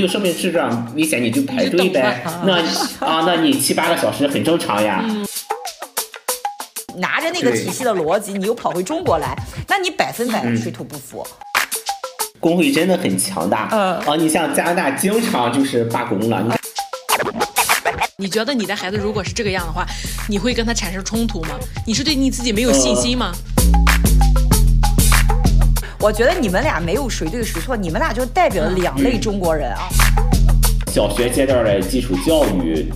没有生命质量危险，你就排队呗。那啊，那你七八个小时很正常呀。嗯、拿着那个体系的逻辑，你又跑回中国来，那你百分百的水土不服。工会真的很强大。嗯啊，你像加拿大经常就是罢工了。你你觉得你的孩子如果是这个样的话，你会跟他产生冲突吗？你是对你自己没有信心吗？我觉得你们俩没有谁对谁错，你们俩就代表了两类中国人啊。小学阶段的基础教育，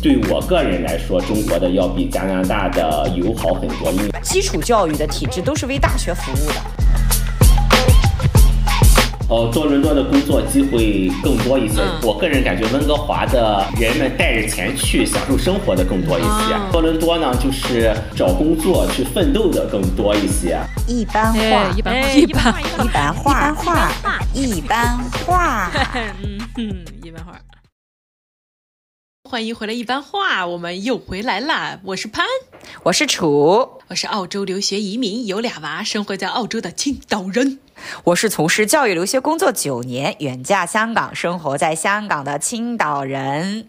对我个人来说，中国的要比加拿大的友好很多。因为基础教育的体制都是为大学服务的。哦，多伦多的工作机会更多一些。嗯、我个人感觉温哥华的人们带着钱去享受生活的更多一些。嗯、多伦多呢，就是找工作去奋斗的更多一些。一般化，一般化，一般一般化，一般化。嗯嗯，一般化。欢迎回来，一般化，我们又回来了。我是潘，我是楚，我是澳洲留学移民，有俩娃，生活在澳洲的青岛人。我是从事教育留学工作九年，远嫁香港，生活在香港的青岛人。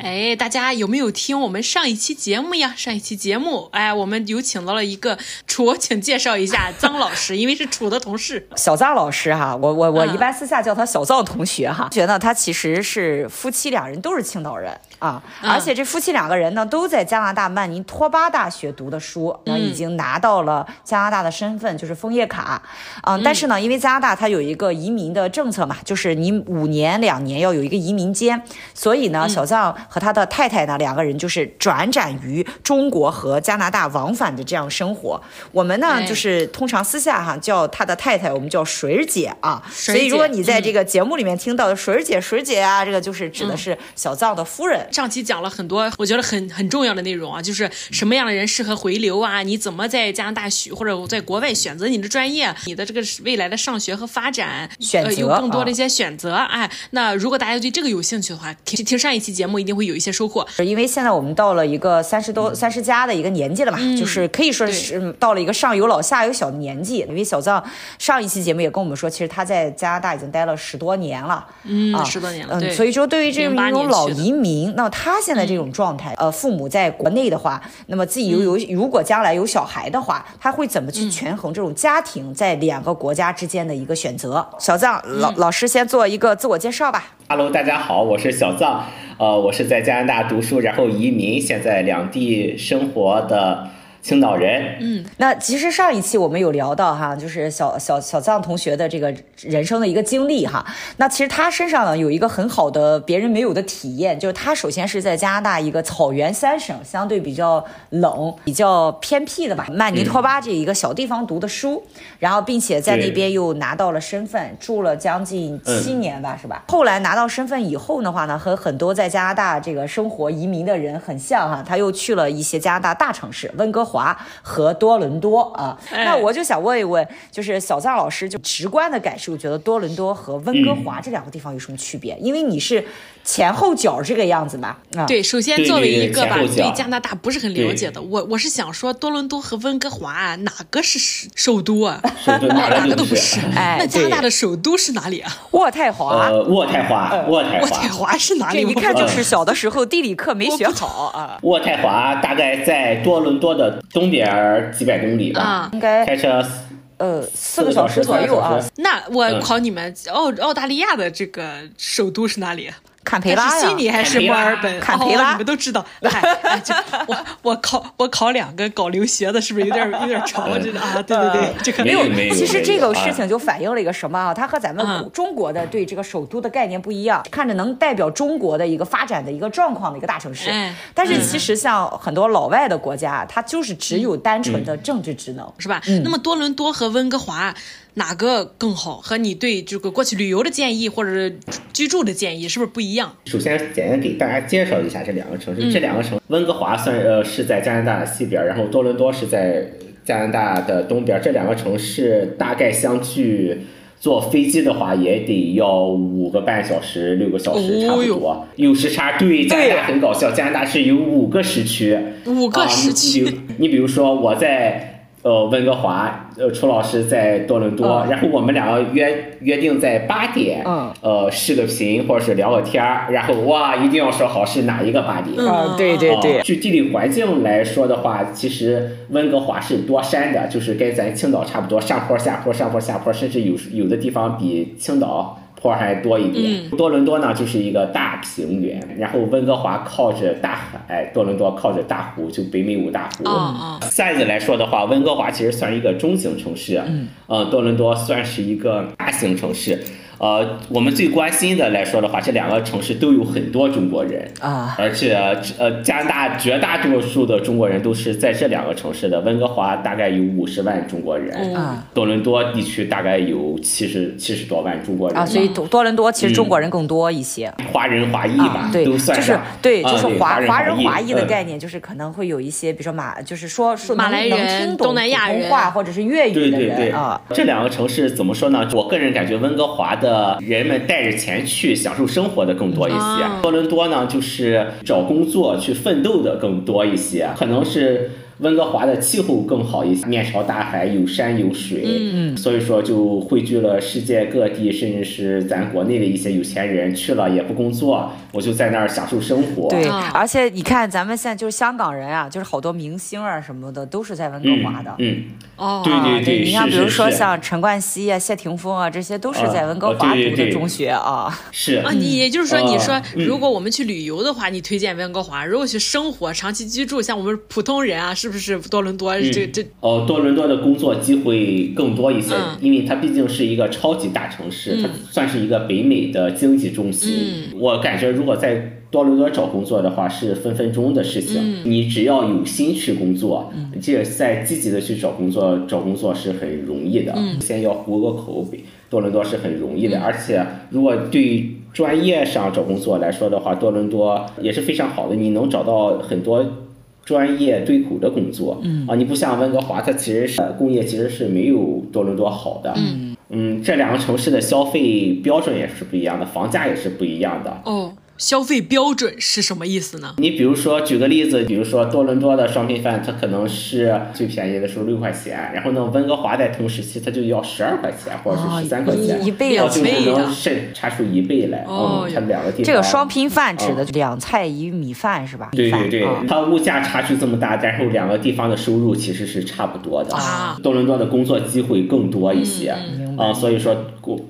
哎，大家有没有听我们上一期节目呀？上一期节目，哎，我们有请到了一个楚，请介绍一下张老师，因为是楚的同事，小张老师哈，我我我一般私下叫他小张同学哈，觉得他其实是夫妻两人都是青岛人啊，而且这夫妻两个人呢都在加拿大曼尼托巴大学读的书，已经拿到了加拿大的身份，就是枫叶卡，嗯，但是呢，因为加拿大它有一个移民的政策嘛，就是你五年两年要有一个移民监，所以呢，小藏。和他的太太呢，两个人就是转展于中国和加拿大往返的这样生活。我们呢，就是通常私下哈叫他的太太，我们叫水儿姐啊。所以如果你在这个节目里面听到的水儿姐、水儿姐啊，这个就是指的是小藏的夫人。上期讲了很多，我觉得很很重要的内容啊，就是什么样的人适合回流啊？你怎么在加拿大学或者在国外选择你的专业？你的这个未来的上学和发展选择有更多的一些选择。哎，那如果大家对这个有兴趣的话，听听上一期节目一定。会有一些收获，因为现在我们到了一个三十多、三十加的一个年纪了嘛，嗯、就是可以说是到了一个上有老下有小的年纪。因为小藏上一期节目也跟我们说，其实他在加拿大已经待了十多年了，嗯，啊、十多年了。嗯，所以说对于这种老移民，那他现在这种状态，呃，父母在国内的话，那么自己又有如果将来有小孩的话，他会怎么去权衡这种家庭在两个国家之间的一个选择？小藏老老师先做一个自我介绍吧。Hello，大家好，我是小藏。呃，我是在加拿大读书，然后移民，现在两地生活的。青岛人，嗯，那其实上一期我们有聊到哈，就是小小小藏同学的这个人生的一个经历哈。那其实他身上呢有一个很好的别人没有的体验，就是他首先是在加拿大一个草原三省，相对比较冷、比较偏僻的吧，曼尼托巴这一个小地方读的书，嗯、然后并且在那边又拿到了身份，住了将近七年吧，嗯、是吧？后来拿到身份以后的话呢，和很多在加拿大这个生活移民的人很像哈，他又去了一些加拿大大城市，温哥华和多伦多啊，那我就想问一问，就是小藏老师就直观的感受，觉得多伦多和温哥华这两个地方有什么区别？因为你是前后脚这个样子嘛。啊，对，首先作为一个吧，对加拿大不是很了解的，我我是想说，多伦多和温哥华哪个是首都啊？哪个都不是。哎，那加拿大的首都是哪里啊？渥太华。渥太华，渥太华。渥太华是哪里？这一看就是小的时候地理课没学好啊。渥太华大概在多伦多的东边几百公里吧，应该开车呃四个小时左右啊。那我考你们，澳澳大利亚的这个首都是哪里？坎培拉，悉尼还是墨尔本？坎培拉，你们都知道。我我考我考两个搞留学的，是不是有点有点潮？真的啊，对对对，这个没有没有。其实这个事情就反映了一个什么啊？它和咱们中国的对这个首都的概念不一样，看着能代表中国的一个发展的一个状况的一个大城市，但是其实像很多老外的国家，它就是只有单纯的政治职能，是吧？那么多伦多和温哥华。哪个更好？和你对这个过去旅游的建议或者居住的建议是不是不一样？首先，简单给大家介绍一下这两个城市。嗯、这两个城，温哥华算呃是在加拿大的西边，然后多伦多是在加拿大的东边。这两个城市大概相距，坐飞机的话也得要五个半小时、六个小时差不多。哦、有时差，对，加拿大很搞笑，加拿大是有五个时区。五个时区。你比如说我在。呃，温哥华，呃，楚老师在多伦多，嗯、然后我们两个约约定在八点，嗯，呃，视个频或者是聊个天儿，然后哇，一定要说好是哪一个八点。嗯，对对对。据地理环境来说的话，其实温哥华是多山的，就是跟咱青岛差不多，上坡下坡，上坡下坡，甚至有有的地方比青岛。坡还多一点，嗯、多伦多呢就是一个大平原，然后温哥华靠着大海，多伦多靠着大湖，就北美五大湖。哦、size 来说的话，温哥华其实算是一个中型城市，嗯，呃，多伦多算是一个大型城市。呃，我们最关心的来说的话，这两个城市都有很多中国人啊，而且呃，加拿大绝大多数的中国人都是在这两个城市的。温哥华大概有五十万中国人，啊，多伦多地区大概有七十七十多万中国人啊，所以多多伦多其实中国人更多一些，嗯、华人华裔吧，啊、对，都算就是对，就是华华人华裔的概念，就是可能会有一些，比如说马，就是说说马来人、能听懂东南亚人。话或者是粤语的人对对对。啊。这两个城市怎么说呢？我个人感觉温哥华的人们。带着钱去享受生活的更多一些，多伦多呢就是找工作去奋斗的更多一些，可能是。温哥华的气候更好一些，面朝大海，有山有水，嗯，所以说就汇聚了世界各地，甚至是咱国内的一些有钱人去了也不工作，我就在那儿享受生活。对，而且你看咱们现在就是香港人啊，就是好多明星啊什么的都是在温哥华的。嗯，哦，对对对，你像比如说像陈冠希啊、谢霆锋啊，这些都是在温哥华读的中学啊。是啊，你也就是说，你说如果我们去旅游的话，你推荐温哥华；如果去生活、长期居住，像我们普通人啊，是。是不是多伦多？这这哦，多伦多的工作机会更多一些，因为它毕竟是一个超级大城市，它算是一个北美的经济中心。我感觉如果在多伦多找工作的话，是分分钟的事情。你只要有心去工作，这在积极的去找工作，找工作是很容易的。先要糊个口，多伦多是很容易的。而且如果对专业上找工作来说的话，多伦多也是非常好的，你能找到很多。专业对口的工作，嗯啊，你不像温哥华，它其实是工业其实是没有多伦多好的，嗯嗯，这两个城市的消费标准也是不一样的，房价也是不一样的。哦。消费标准是什么意思呢？你比如说举个例子，比如说多伦多的双拼饭，它可能是最便宜的时候六块钱，然后呢，温哥华在同时期它就要十二块钱或者是十三块钱，哦、一倍啊，就能甚差出一倍来。哦、嗯，它两个地方。这个双拼饭指的两菜一米饭是吧？对对对，哦、它物价差距这么大，然后两个地方的收入其实是差不多的。啊，多伦多的工作机会更多一些，嗯，嗯，所以说，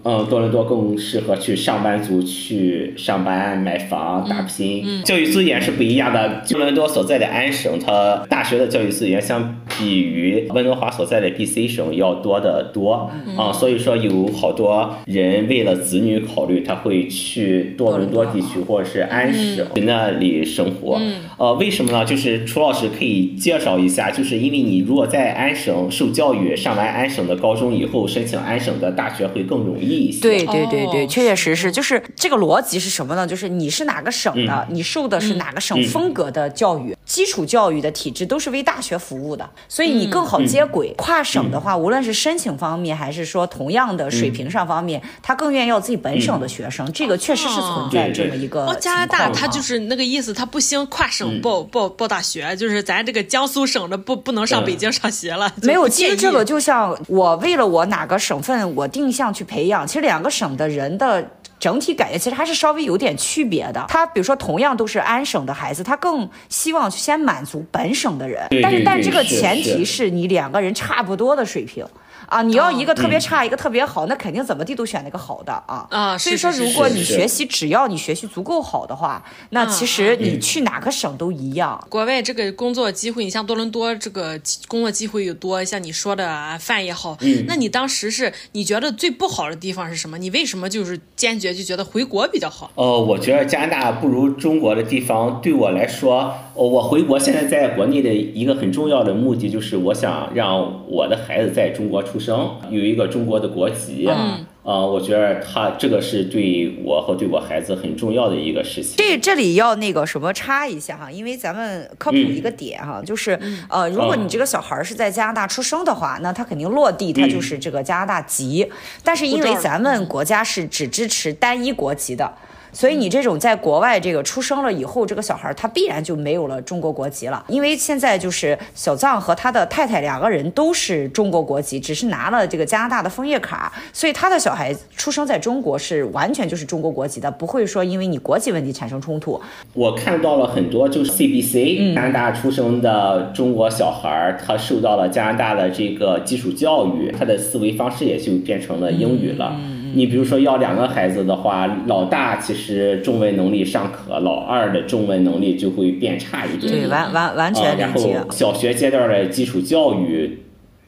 嗯，多伦多更适合去上班族去上班买房打拼。嗯，教育资源是不一样的。多伦多所在的安省，它大学的教育资源相比于温哥华所在的 BC 省要多得多啊。所以说，有好多人为了子女考虑，他会去多伦多地区或者是安省去那里生活。呃，为什么呢？就是楚老师可以介绍一下，就是因为你如果在安省受教育，上完安省的高中以后，申请安省的大学会更容易一些。对对对对，确确实实就是这个逻辑是什么呢？就是你是哪个省的？嗯、你受的是哪个省风格的教育？基础教育的体制都是为大学服务的，所以你更好接轨。嗯、跨省的话，无论是申请方面，还是说同样的水平上方面，他更愿意要自己本省的学生。嗯、这个确实是存在这么一个。哦，加拿大他就是那个意思，他不兴跨省报报报大学，就是咱这个江苏省的不不能上北京上学了。没有，其实这个就像我为了我哪个省份我定向去培养，其实两个省的人的。整体感觉其实还是稍微有点区别的。他比如说，同样都是安省的孩子，他更希望去先满足本省的人。但是，但这个前提是你两个人差不多的水平。啊，你要一个特别差，一个特别好，那肯定怎么地都选那个好的啊。啊，所以说，如果你学习，只要你学习足够好的话，那其实你去哪个省都一样。国外这个工作机会，你像多伦多这个工作机会又多，像你说的饭也好。嗯。那你当时是你觉得最不好的地方是什么？你为什么就是坚决就觉得回国比较好？哦，我觉得加拿大不如中国的地方，对我来说，我回国现在在国内的一个很重要的目的就是我想让我的孩子在中国出生，有一个中国的国籍。嗯，啊，我觉得他这个是对我和对我孩子很重要的一个事情。这这里要那个什么插一下哈，因为咱们科普一个点哈，就是呃，如果你这个小孩是在加拿大出生的话，那他肯定落地他就是这个加拿大籍。但是因为咱们国家是只支持单一国籍的。所以你这种在国外这个出生了以后，这个小孩他必然就没有了中国国籍了，因为现在就是小藏和他的太太两个人都是中国国籍，只是拿了这个加拿大的枫叶卡，所以他的小孩出生在中国是完全就是中国国籍的，不会说因为你国籍问题产生冲突。我看到了很多就是 CBC 加拿大出生的中国小孩，他受到了加拿大的这个基础教育，他的思维方式也就变成了英语了。嗯你比如说要两个孩子的话，老大其实中文能力尚可，老二的中文能力就会变差一点。对，完完完全。然后小学阶段的基础教育。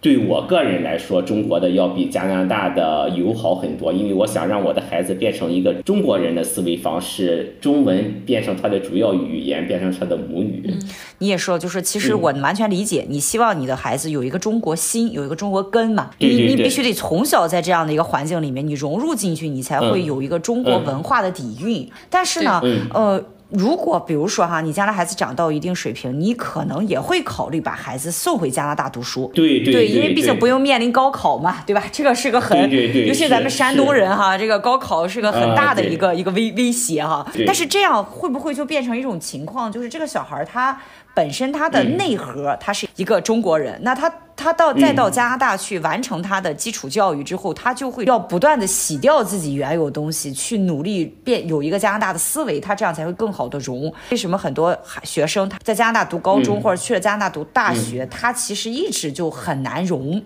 对我个人来说，中国的要比加拿大的友好很多，因为我想让我的孩子变成一个中国人的思维方式，中文变成他的主要语言，变成他的母语。嗯，你也说，就是其实我完全理解，你希望你的孩子有一个中国心，有一个中国根嘛。对对对。你你必须得从小在这样的一个环境里面，你融入进去，你才会有一个中国文化的底蕴。嗯，但是呢，呃。如果比如说哈，你将来孩子长到一定水平，你可能也会考虑把孩子送回加拿大读书。对对对，因为毕竟不用面临高考嘛，对吧？这个是个很，对对对，尤其咱们山东人哈，这个高考是个很大的一个一个威威胁哈。但是这样会不会就变成一种情况，就是这个小孩他本身他的内核他是一个中国人，那他。他到再到加拿大去完成他的基础教育之后，他就会要不断的洗掉自己原有东西，去努力变有一个加拿大的思维，他这样才会更好的融。为什么很多学生他在加拿大读高中或者去了加拿大读大学，他其实一直就很难融？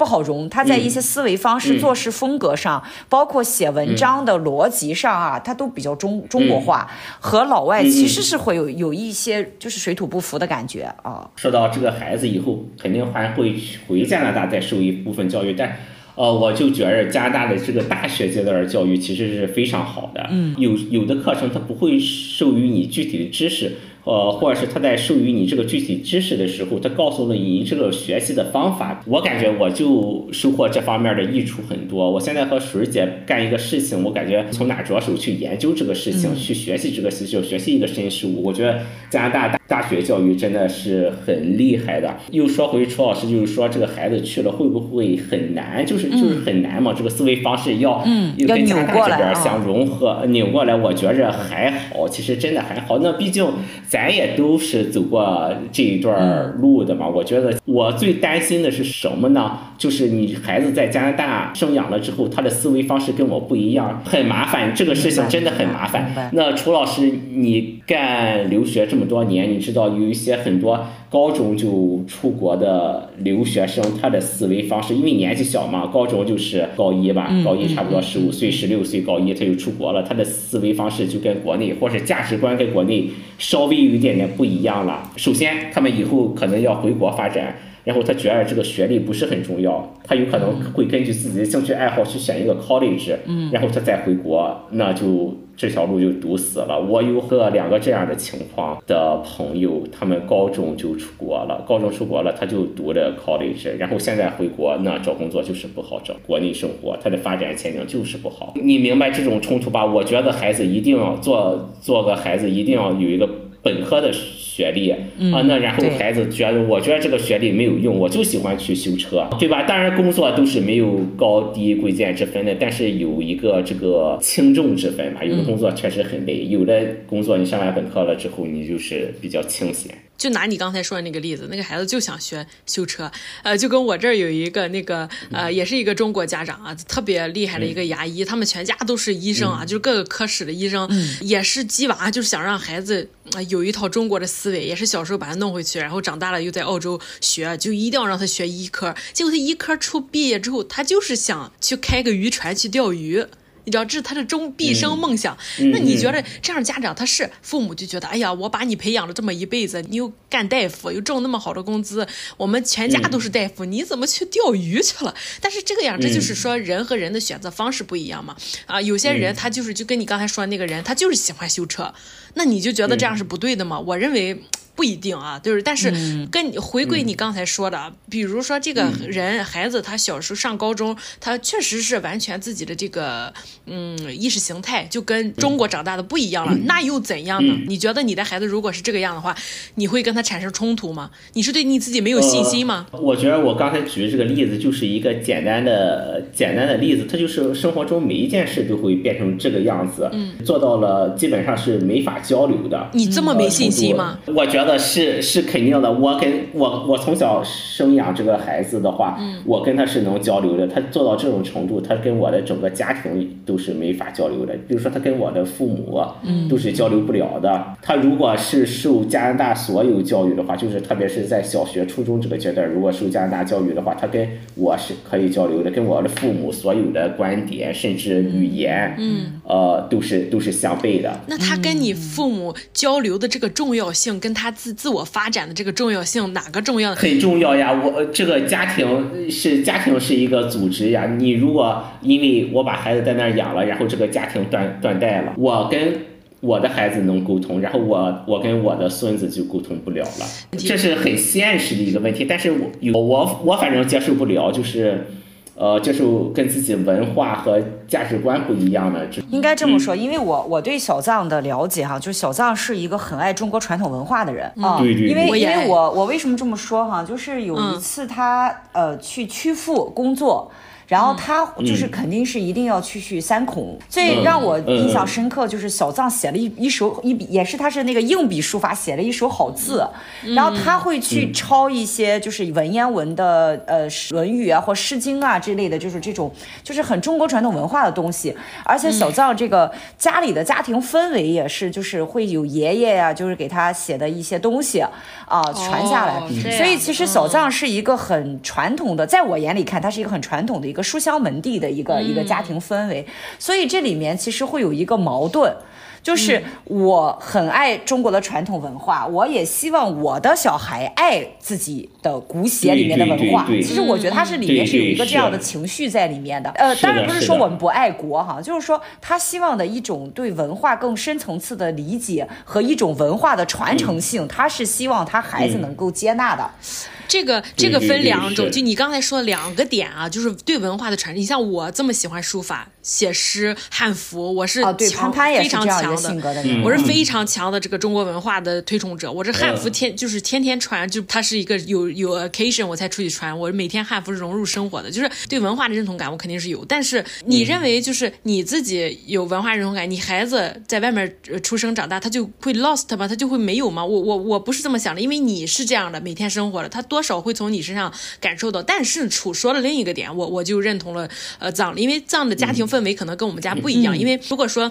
不好融，他在一些思维方式、嗯、做事风格上，嗯、包括写文章的逻辑上啊，他都比较中中国化，嗯、和老外其实是会有有一些就是水土不服的感觉啊。说到这个孩子以后肯定还会回加拿大再受一部分教育，但呃，我就觉着加拿大的这个大学阶段的教育其实是非常好的，嗯，有有的课程它不会授予你具体的知识。呃，或者是他在授予你这个具体知识的时候，他告诉了你这个学习的方法。我感觉我就收获这方面的益处很多。我现在和水姐干一个事情，我感觉从哪着手去研究这个事情，去学习这个事情，学习一个新事物。我觉得加拿大大大学教育真的是很厉害的。又说回楚老师，就是说这个孩子去了会不会很难？就是就是很难嘛，这个思维方式要嗯要跟加拿大这边相融合扭过来，我觉着还好，其实真的还好。那毕竟。咱也都是走过这一段路的嘛，我觉得我最担心的是什么呢？就是你孩子在加拿大生养了之后，他的思维方式跟我不一样，很麻烦。这个事情真的很麻烦。那楚老师，你干留学这么多年，你知道有一些很多高中就出国的留学生，他的思维方式，因为年纪小嘛，高中就是高一吧，高一差不多十五岁、十六岁，高一他就出国了，他的思维方式就跟国内或者价值观跟国内稍微。有一点点不一样了。首先，他们以后可能要回国发展，然后他觉得这个学历不是很重要，他有可能会根据自己的兴趣爱好去选一个 college，然后他再回国，那就这条路就堵死了。我有个两个这样的情况的朋友，他们高中就出国了，高中出国了，他就读了 college，然后现在回国，那找工作就是不好找，国内生活他的发展前景就是不好。你明白这种冲突吧？我觉得孩子一定要做做个孩子，一定要有一个。本科的学历啊，那然后孩子觉得，我觉得这个学历没有用，我就喜欢去修车，对吧？当然工作都是没有高低贵贱之分的，但是有一个这个轻重之分吧。有的工作确实很累，有的工作你上完本科了之后，你就是比较清闲。就拿你刚才说的那个例子，那个孩子就想学修车，呃，就跟我这儿有一个那个呃，也是一个中国家长啊，特别厉害的一个牙医，他们全家都是医生啊，就是各个科室的医生，也是鸡娃，就是想让孩子有一套中国的思维，也是小时候把他弄回去，然后长大了又在澳洲学，就一定要让他学医科，结果他医科出毕业之后，他就是想去开个渔船去钓鱼。你知道这是他的终毕生梦想，嗯、那你觉得这样家长他是父母就觉得，哎呀，我把你培养了这么一辈子，你又干大夫，又挣那么好的工资，我们全家都是大夫，你怎么去钓鱼去了？但是这个样，这就是说人和人的选择方式不一样嘛。啊，有些人他就是就跟你刚才说的那个人，他就是喜欢修车，那你就觉得这样是不对的吗？我认为。不一定啊，就是但是跟你回归你刚才说的，嗯、比如说这个人、嗯、孩子他小时候上高中，他确实是完全自己的这个嗯意识形态就跟中国长大的不一样了，嗯、那又怎样呢？嗯、你觉得你的孩子如果是这个样的话，你会跟他产生冲突吗？你是对你自己没有信心吗？呃、我觉得我刚才举的这个例子就是一个简单的简单的例子，他就是生活中每一件事都会变成这个样子，嗯，做到了基本上是没法交流的。你这么没信心吗？呃、我觉得是是肯定的。我跟我我从小生养这个孩子的话，嗯，我跟他是能交流的。他做到这种程度，他跟我的整个家庭都是没法交流的。比如说，他跟我的父母，嗯，都是交流不了的。嗯、他如果是受加拿大所有教育的话，就是特别是在小学、初中这个阶段，如果受加拿大教育的话，他跟我是可以交流的，跟我的父母所有的观点，甚至语言，嗯，呃，都是都是相悖的。那他跟你父母交流的这个重要性，跟他自自我发展的这个重要性，哪个重要？很重要呀！我这个家庭是家庭是一个组织呀。你如果因为我把孩子在那儿养了，然后这个家庭断断代了，我跟我的孩子能沟通，然后我我跟我的孙子就沟通不了了，这是很现实的一个问题。但是我我我反正接受不了，就是。呃，就是跟自己文化和价值观不一样的，应该这么说，因为我我对小藏的了解哈，就是小藏是一个很爱中国传统文化的人啊，对对，因为因为我我为什么这么说哈，就是有一次他呃去曲阜工作。然后他就是肯定是一定要去去三孔，最让我印象深刻就是小藏写了一一手一笔，也是他是那个硬笔书法写了一手好字，然后他会去抄一些就是文言文的呃《论语》啊或《诗经》啊之类的，就是这种就是很中国传统文化的东西。而且小藏这个家里的家庭氛围也是，就是会有爷爷呀，就是给他写的一些东西啊传下来，所以其实小藏是一个很传统的，在我眼里看，他是一个很传统的一个。书香门第的一个一个家庭氛围，所以这里面其实会有一个矛盾，就是我很爱中国的传统文化，我也希望我的小孩爱自己的骨血里面的文化。其实我觉得他是里面是有一个这样的情绪在里面的。呃，当然不是说我们不爱国哈，就是说他希望的一种对文化更深层次的理解和一种文化的传承性，他是希望他孩子能够接纳的。这个这个分两种，就你刚才说的两个点啊，就是对文化的传承。你像我这么喜欢书法、写诗、汉服，我是强非常强的，我是非常强的这个中国文化的推崇者。我这汉服天就是天天穿，就它是一个有有 occasion 我才出去穿。我每天汉服是融入生活的，就是对文化的认同感我肯定是有。但是你认为就是你自己有文化认同感，你孩子在外面出生长大，他就会 lost 吗？他就会没有吗？我我我不是这么想的，因为你是这样的，每天生活的，他多。多少会从你身上感受到，但是楚说了另一个点，我我就认同了，呃，藏，因为藏的家庭氛围可能跟我们家不一样，因为如果说。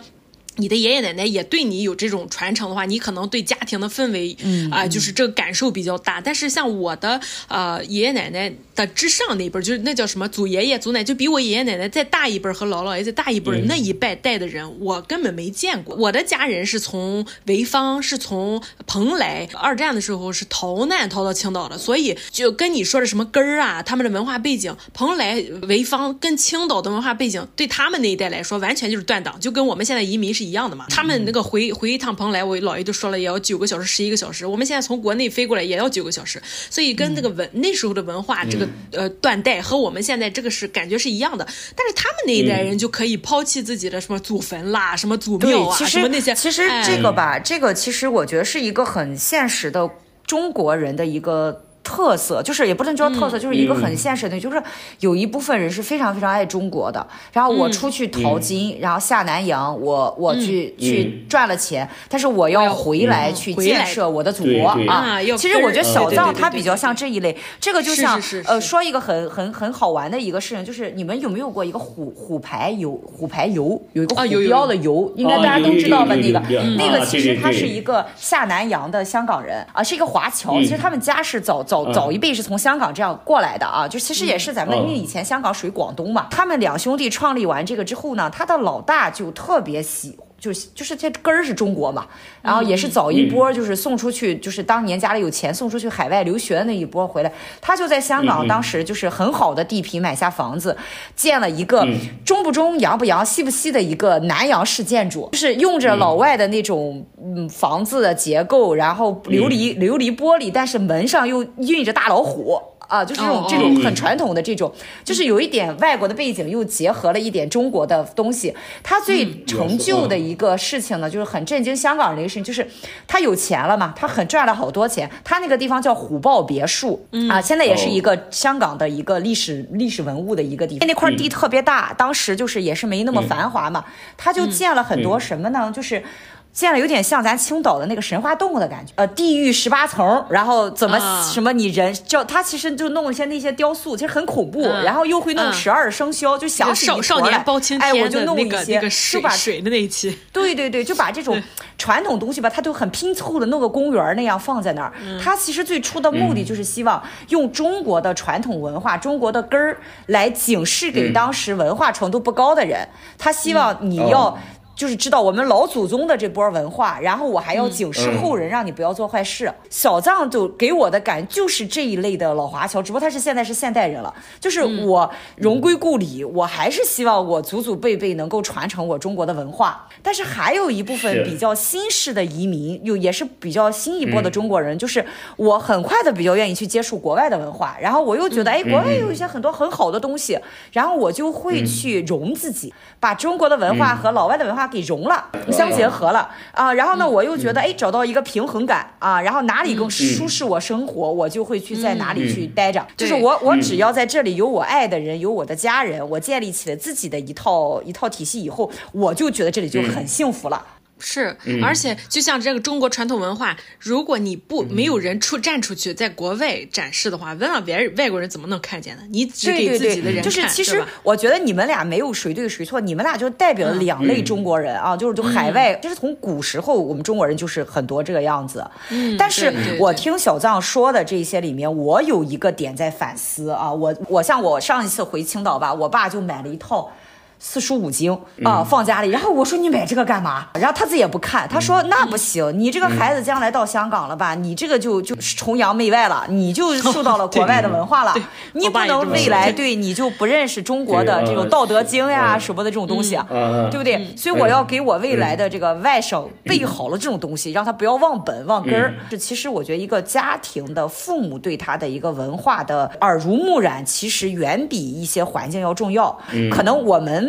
你的爷爷奶奶也对你有这种传承的话，你可能对家庭的氛围啊、呃，就是这个感受比较大。但是像我的呃爷爷奶奶的之上那一辈，就是那叫什么祖爷爷祖奶，就比我爷爷奶奶再大一辈和姥姥爷再大一辈那一辈带的人，我根本没见过。我的家人是从潍坊，是从蓬莱，二战的时候是逃难逃到青岛的，所以就跟你说的什么根儿啊，他们的文化背景，蓬莱、潍坊跟青岛的文化背景，对他们那一代来说完全就是断档，就跟我们现在移民是。一样的嘛，他们那个回回一趟蓬莱，我姥爷就说了，也要九个小时、十一个小时。我们现在从国内飞过来也要九个小时，所以跟那个文、嗯、那时候的文化这个呃断代和我们现在这个是感觉是一样的。但是他们那一代人就可以抛弃自己的什么祖坟啦、什么祖庙啊、什么那些。其实这个吧，这个其实我觉得是一个很现实的中国人的一个。特色就是也不能叫特色，就是一个很现实的，就是有一部分人是非常非常爱中国的。然后我出去淘金，然后下南洋，我我去去赚了钱，但是我要回来去建设我的祖国。啊。其实我觉得小藏他比较像这一类，这个就像呃说一个很很很好玩的一个事情，就是你们有没有过一个虎虎牌游虎牌游，有一个虎标的游，应该大家都知道吧？那个那个其实他是一个下南洋的香港人啊，是一个华侨，其实他们家是早早。早一辈是从香港这样过来的啊，就其实也是咱们，因为以前香港属于广东嘛。他们两兄弟创立完这个之后呢，他的老大就特别喜就是就是这根儿是中国嘛，然后也是早一波就是送出去，就是当年家里有钱送出去海外留学的那一波回来，他就在香港当时就是很好的地皮买下房子，建了一个中不中洋不洋西不西的一个南洋式建筑，就是用着老外的那种嗯房子的结构，然后琉璃琉璃玻璃，但是门上又印着大老虎。啊，就是这种这种很传统的这种，就是有一点外国的背景，又结合了一点中国的东西。他最成就的一个事情呢，就是很震惊香港人的一个事情，就是他有钱了嘛，他很赚了好多钱。他那个地方叫虎豹别墅啊，现在也是一个香港的一个历史历史文物的一个地方。那块地特别大，当时就是也是没那么繁华嘛，他就建了很多什么呢？就是。建了有点像咱青岛的那个神话动物的感觉，呃，地狱十八层，然后怎么、啊、什么你人叫他其实就弄一些那些雕塑，其实很恐怖，嗯、然后又会弄十二生肖，嗯、就想起少少年包青天哎，我就弄一些，那个水就把水的那一期，对对对，就把这种传统东西吧，他都很拼凑的弄个公园那样放在那儿。嗯、他其实最初的目的就是希望用中国的传统文化、嗯、中国的根儿来警示给当时文化程度不高的人，嗯、他希望你要。哦就是知道我们老祖宗的这波文化，然后我还要警示后人，让你不要做坏事。嗯嗯、小藏就给我的感就是这一类的老华侨，只不过他是现在是现代人了。就是我荣归故里，嗯、我还是希望我祖祖辈辈能够传承我中国的文化。但是还有一部分比较新式的移民，又也是比较新一波的中国人，嗯、就是我很快的比较愿意去接触国外的文化，然后我又觉得哎，国外有一些很多很好的东西，然后我就会去融自己，把中国的文化和老外的文化。给融了，相结合了啊，然后呢，我又觉得哎，找到一个平衡感啊，然后哪里更舒适我生活，我就会去在哪里去待着。就是我，我只要在这里有我爱的人，有我的家人，我建立起了自己的一套一套体系以后，我就觉得这里就很幸福了。是，而且就像这个中国传统文化，如果你不没有人出站出去，在国外展示的话，问问别人外国人怎么能看见呢？你只给自己的人看，就是其实我觉得你们俩没有谁对谁错，你们俩就代表了两类中国人啊，就是就海外，就是从古时候我们中国人就是很多这个样子。嗯，但是我听小藏说的这些里面，我有一个点在反思啊，我我像我上一次回青岛吧，我爸就买了一套。四书五经啊，放家里。然后我说，你买这个干嘛？然后他自己也不看，他说那不行，你这个孩子将来到香港了吧？你这个就就崇洋媚外了，你就受到了国外的文化了。你不能未来对你就不认识中国的这种道德经呀什么的这种东西啊，对不对？所以我要给我未来的这个外甥备好了这种东西，让他不要忘本忘根儿。这其实我觉得一个家庭的父母对他的一个文化的耳濡目染，其实远比一些环境要重要。可能我们。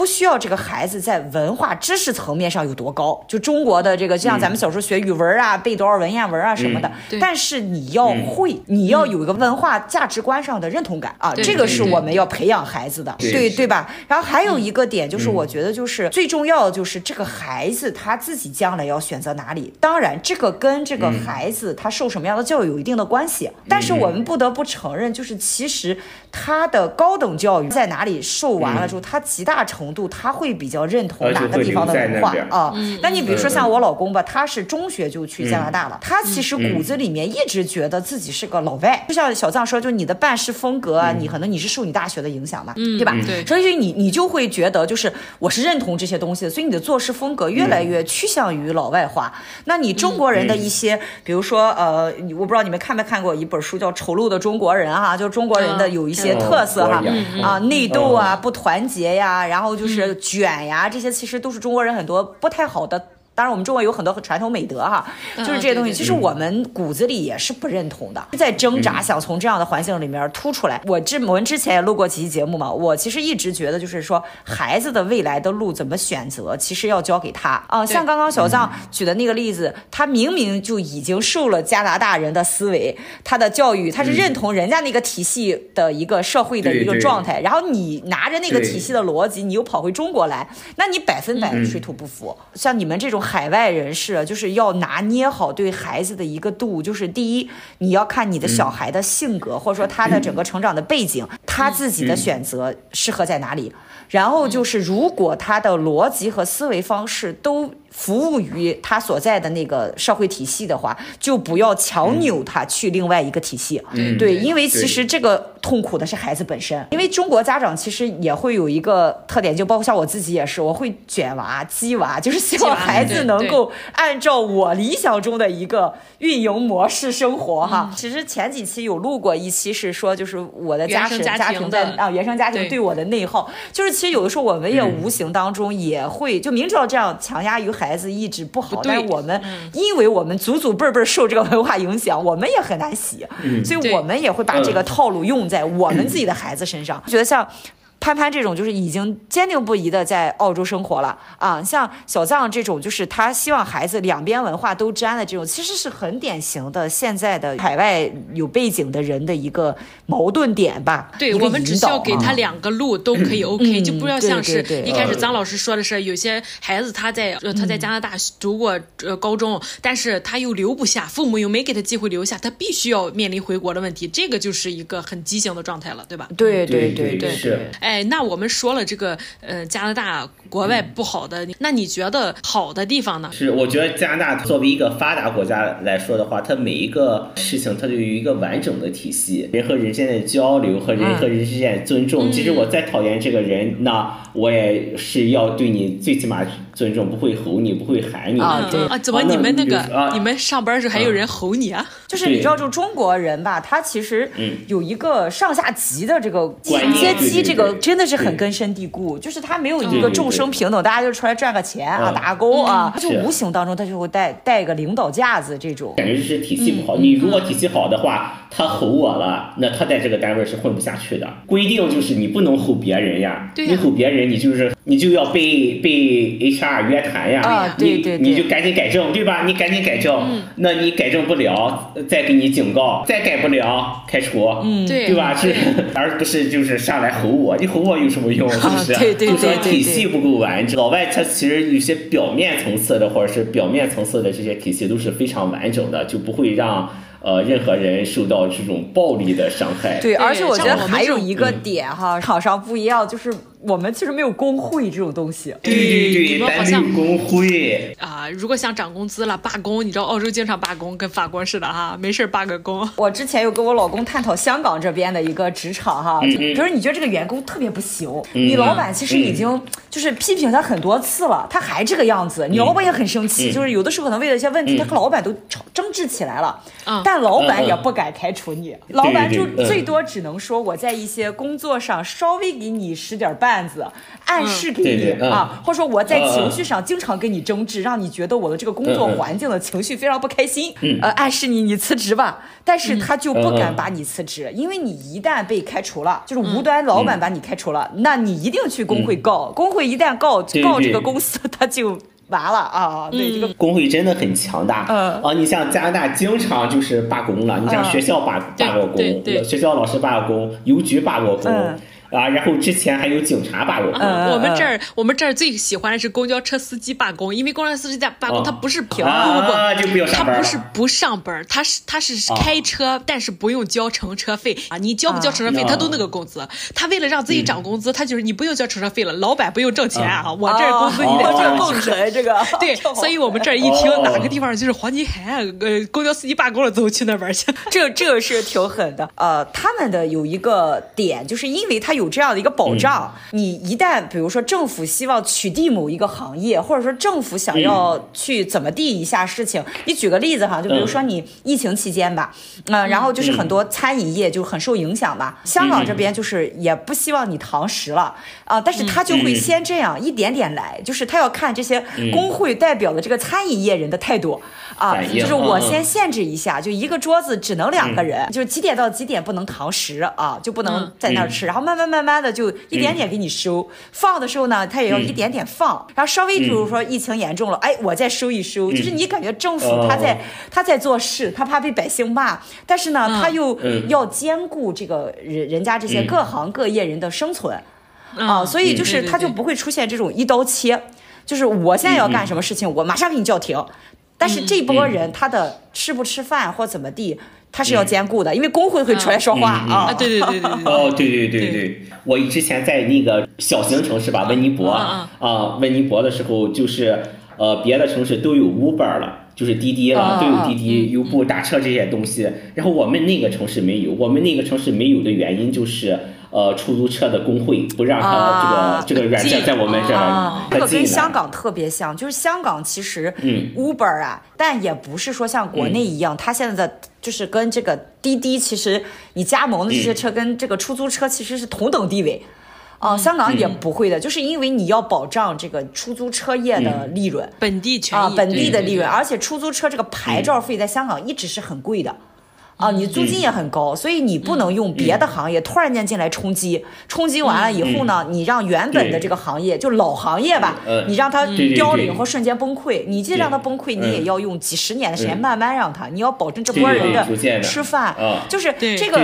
不需要这个孩子在文化知识层面上有多高，就中国的这个，就像咱们小时候学语文啊，背多少文言文啊什么的。但是你要会，你要有一个文化价值观上的认同感啊，这个是我们要培养孩子的，对对吧？然后还有一个点就是，我觉得就是最重要的就是这个孩子他自己将来要选择哪里。当然，这个跟这个孩子他受什么样的教育有一定的关系。但是我们不得不承认，就是其实他的高等教育在哪里受完了之后，他极大程度他会比较认同哪个地方的文化啊？那你比如说像我老公吧，他是中学就去加拿大了，他其实骨子里面一直觉得自己是个老外。就像小藏说，就你的办事风格啊，你可能你是受你大学的影响嘛，对吧？对，所以你你就会觉得就是我是认同这些东西的，所以你的做事风格越来越趋向于老外化。那你中国人的一些，比如说呃，我不知道你们看没看过一本书叫《丑陋的中国人》哈，就中国人的有一些特色哈，啊，内斗啊，不团结呀，然后就是。卷呀，这些其实都是中国人很多不太好的。当然，我们中国有很多传统美德哈，就是这些东西，其实我们骨子里也是不认同的，在挣扎，想从这样的环境里面突出来。我之我们之前也录过几期节目嘛，我其实一直觉得，就是说孩子的未来的路怎么选择，其实要交给他啊。像刚刚小藏举的那个例子，他明明就已经受了加拿大人的思维，他的教育，他是认同人家那个体系的一个社会的一个状态，然后你拿着那个体系的逻辑，你又跑回中国来，那你百分百水土不服。像你们这种。海外人士就是要拿捏好对孩子的一个度，就是第一，你要看你的小孩的性格，或者说他的整个成长的背景，他。自己的选择适合在哪里。然后就是，如果他的逻辑和思维方式都服务于他所在的那个社会体系的话，就不要强扭他去另外一个体系。嗯、对，因为其实这个痛苦的是孩子本身。因为中国家长其实也会有一个特点，就包括像我自己也是，我会卷娃、鸡娃，就是希望孩子能够按照我理想中的一个运营模式生活哈。其实前几期有录过一期是说，就是我的家庭家庭在啊原生家庭对我的内耗，就是其实有的时候我们也无形当中也会就明知道这样强压于孩子意志不好，但是我们因为我们祖祖辈辈受这个文化影响，我们也很难洗，所以我们也会把这个套路用在我们自己的孩子身上，觉得像。潘潘这种就是已经坚定不移的在澳洲生活了啊，像小藏这种就是他希望孩子两边文化都沾的这种，其实是很典型的现在的海外有背景的人的一个矛盾点吧。对，我们只需要给他两个路都可以 OK，、嗯、就不要像是一开始张老师说的是，有些孩子他在他在加拿大读过呃高中、嗯，但是他又留不下，父母又没给他机会留下，他必须要面临回国的问题，这个就是一个很畸形的状态了，对吧？对对对对对，是。哎，那我们说了这个，呃，加拿大国外不好的，嗯，那你觉得好的地方呢？是，我觉得加拿大作为一个发达国家来说的话，它每一个事情它都有一个完整的体系，人和人之间的交流和人和人之间的尊重。即、嗯、使我再讨厌这个人，那我也是要对你最起码尊重，不会吼你，不会喊你。啊，对啊，怎么你们那个，啊、你们上班时还有人吼你啊？就是你知道，就中国人吧，他其实有一个上下级的这个阶级，这个真的是。很根深蒂固，就是他没有一个众生平等，大家就出来赚个钱啊，打个工啊，他就无形当中他就会带带个领导架子这种。感觉是体系不好，你如果体系好的话，他吼我了，那他在这个单位是混不下去的。规定就是你不能吼别人呀，你吼别人，你就是你就要被被 HR 约谈呀，啊，对对对，你就赶紧改正，对吧？你赶紧改正，那你改正不了，再给你警告，再改不了开除，嗯，对吧？是，而不是就是上来吼我，你吼我有什么用？是不是？对对对，就说体系不够完整。老外他其实有些表面层次的，或者是表面层次的这些体系都是非常完整的，就不会让呃任何人受到这种暴力的伤害。对，而且我觉得还有一个点哈，厂商不一样，就是。我们其实没有工会这种东西，对对对，你们好像工会啊。如果想涨工资了，罢工，你知道澳洲经常罢工，跟法国似的哈，没事罢个工。我之前有跟我老公探讨香港这边的一个职场哈，嗯、比如你觉得这个员工特别不行，嗯、你老板其实已经就是批评他很多次了，他还这个样子，你老板也很生气，嗯、就是有的时候可能为了一些问题，他和老板都吵争执起来了，嗯、但老板也不敢开除你，嗯、老板就最多只能说我在一些工作上稍微给你使点绊子。暗示给你、嗯、对对啊、嗯，或者说我在情绪上经常跟你争执、嗯，让你觉得我的这个工作环境的情绪非常不开心。嗯，呃，暗示你你辞职吧，但是他就不敢把你辞职、嗯，因为你一旦被开除了，就是无端老板把你开除了，嗯、那你一定去工会告，嗯、工会一旦告告这个公司，他就完了啊。对，这个工会真的很强大。嗯。啊，你像加拿大经常就是罢工了，你像学校罢罢过工，学校老师罢过工，邮局罢过工。嗯啊，然后之前还有警察罢工。嗯，我们这儿我们这儿最喜欢的是公交车司机罢工，因为公交车司机罢工，他不是不不不，他不是不上班，他是他是开车，但是不用交乘车费啊。你交不交乘车费，他都那个工资。他为了让自己涨工资，他就是你不用交乘车费了，老板不用挣钱啊。我这儿工资你得挣更神，这个对，所以我们这儿一听哪个地方就是黄金海岸，呃，公交司机罢工了，走去那边去。这这个是挺狠的。呃，他们的有一个点，就是因为他有。有这样的一个保障，你一旦比如说政府希望取缔某一个行业，或者说政府想要去怎么地一下事情，你举个例子哈，就比如说你疫情期间吧，嗯，然后就是很多餐饮业就很受影响吧，香港这边就是也不希望你堂食了啊，但是他就会先这样一点点来，就是他要看这些工会代表的这个餐饮业人的态度啊，就是我先限制一下，就一个桌子只能两个人，就是几点到几点不能堂食啊，就不能在那儿吃，然后慢慢。慢慢的就一点点给你收，嗯、放的时候呢，他也要一点点放，嗯、然后稍微比如说疫情严重了，嗯、哎，我再收一收，嗯、就是你感觉政府他在、嗯、他在做事，他怕被百姓骂，但是呢，嗯、他又要兼顾这个人人家这些各行各业人的生存，嗯、啊，所以就是他就不会出现这种一刀切，嗯、就是我现在要干什么事情，嗯、我马上给你叫停，但是这波人他的吃不吃饭或怎么地。他是要兼顾的，因为工会会出来说话、嗯、啊。对对对对对。哦，对对对对，对我之前在那个小型城市吧，温尼伯啊，温尼伯的时候，就是呃，别的城市都有 Uber 了，就是滴滴了，都有滴滴、优步打车这些东西。然后我们那个城市没有，我们那个城市没有的原因就是。呃，出租车的工会不让他这个、啊、这个软件在我们这儿、啊。这个跟香港特别像，就是香港其实 Uber 啊，嗯、但也不是说像国内一样，它、嗯、现在的就是跟这个滴滴，其实你加盟的这些车跟这个出租车其实是同等地位。哦、嗯。呃，香港也不会的，嗯、就是因为你要保障这个出租车业的利润，嗯、本地权益啊，本地的利润，对对对，而且出租车这个牌照费在香港一直是很贵的。啊，你租金也很高，所以你不能用别的行业突然间进来冲击，冲击完了以后呢，你让原本的这个行业就老行业吧，你让它凋零或瞬间崩溃，你既让它崩溃，你也要用几十年的时间慢慢让它，你要保证这波人的吃饭，就是这个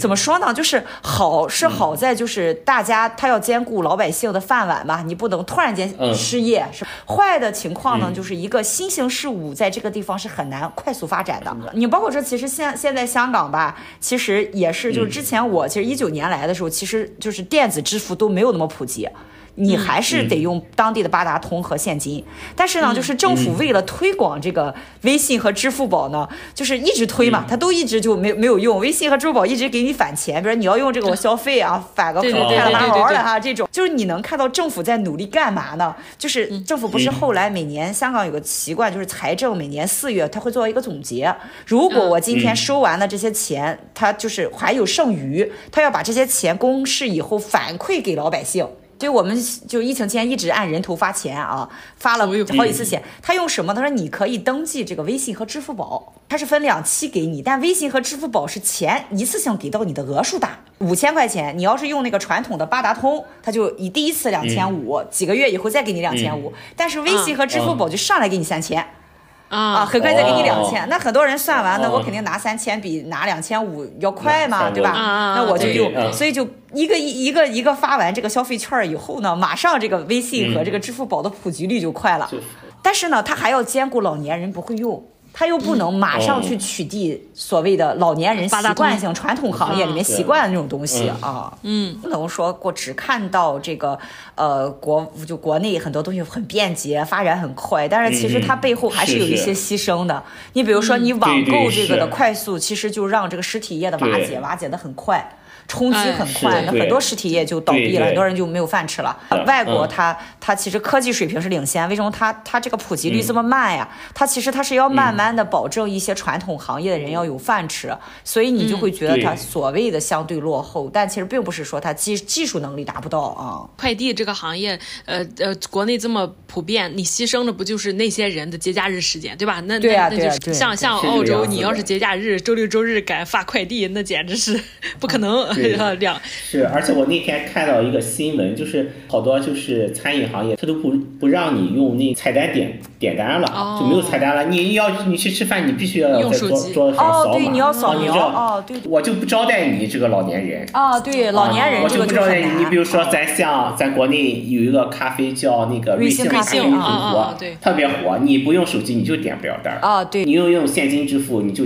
怎么说呢？就是好是好在就是大家他要兼顾老百姓的饭碗嘛，你不能突然间失业，是坏的情况呢，就是一个新兴事物在这个地方是很难快速发展的。你包括说其实现现在香港吧，其实也是，就是之前我其实一九年来的时候，其实就是电子支付都没有那么普及。你还是得用当地的八达通和现金，但是呢，就是政府为了推广这个微信和支付宝呢，就是一直推嘛，它都一直就没没有用。微信和支付宝一直给你返钱，比如你要用这个我消费啊，返个快了八毛的哈，这种。就是你能看到政府在努力干嘛呢？就是政府不是后来每年香港有个习惯，就是财政每年四月他会做一个总结，如果我今天收完了这些钱，他就是还有剩余，他要把这些钱公示以后反馈给老百姓。所以我们就疫情期间一直按人头发钱啊，发了好几次钱。他用什么？他说你可以登记这个微信和支付宝，他是分两期给你，但微信和支付宝是钱一次性给到你的额数大，五千块钱。你要是用那个传统的八达通，他就以第一次两千五，几个月以后再给你两千五。但是微信和支付宝就上来给你三千。啊，很快再给你两千，哦，那很多人算完，那我肯定拿三千比拿两千五要快嘛，对吧？那我就用，所以就一个一一个一个发完这个消费券以后呢，马上这个微信和这个支付宝的普及率就快了。嗯，但是呢，它还要兼顾老年人不会用。他又不能马上去取缔所谓的老年人习惯性传统行业里面习惯的那种东西啊，嗯，不能说过只看到这个呃国就国内很多东西很便捷发展很快，但是其实它背后还是有一些牺牲的。你比如说你网购这个的快速，其实就让这个实体业的瓦解瓦解的很快。冲击很快，那很多实体业就倒闭了，很多人就没有饭吃了。外国它它其实科技水平是领先，为什么它它这个普及率这么慢呀？它其实它是要慢慢的保证一些传统行业的人要有饭吃，所以你就会觉得它所谓的相对落后，但其实并不是说它技技术能力达不到啊。快递这个行业，呃呃，国内这么普遍，你牺牲的不就是那些人的节假日时间，对吧？那那那就是像像澳洲，你要是节假日周六周日敢发快递，那简直是 不可能。对，是，而且我那天看到一个新闻，就是好多就是餐饮行业，他都不不让你用那菜单点点单了，哦、就没有菜单了。你要你去吃饭，你必须要在桌桌子上扫码。哦，对，你要扫描。哦，对。我就不招待你这个老年人。哦，对，老年人、嗯、我就不招待你。你比如说，咱像咱国内有一个咖啡叫那个瑞幸咖啡，很火，特别火。你不用手机，你就点不了单。啊，对。你又用现金支付，你就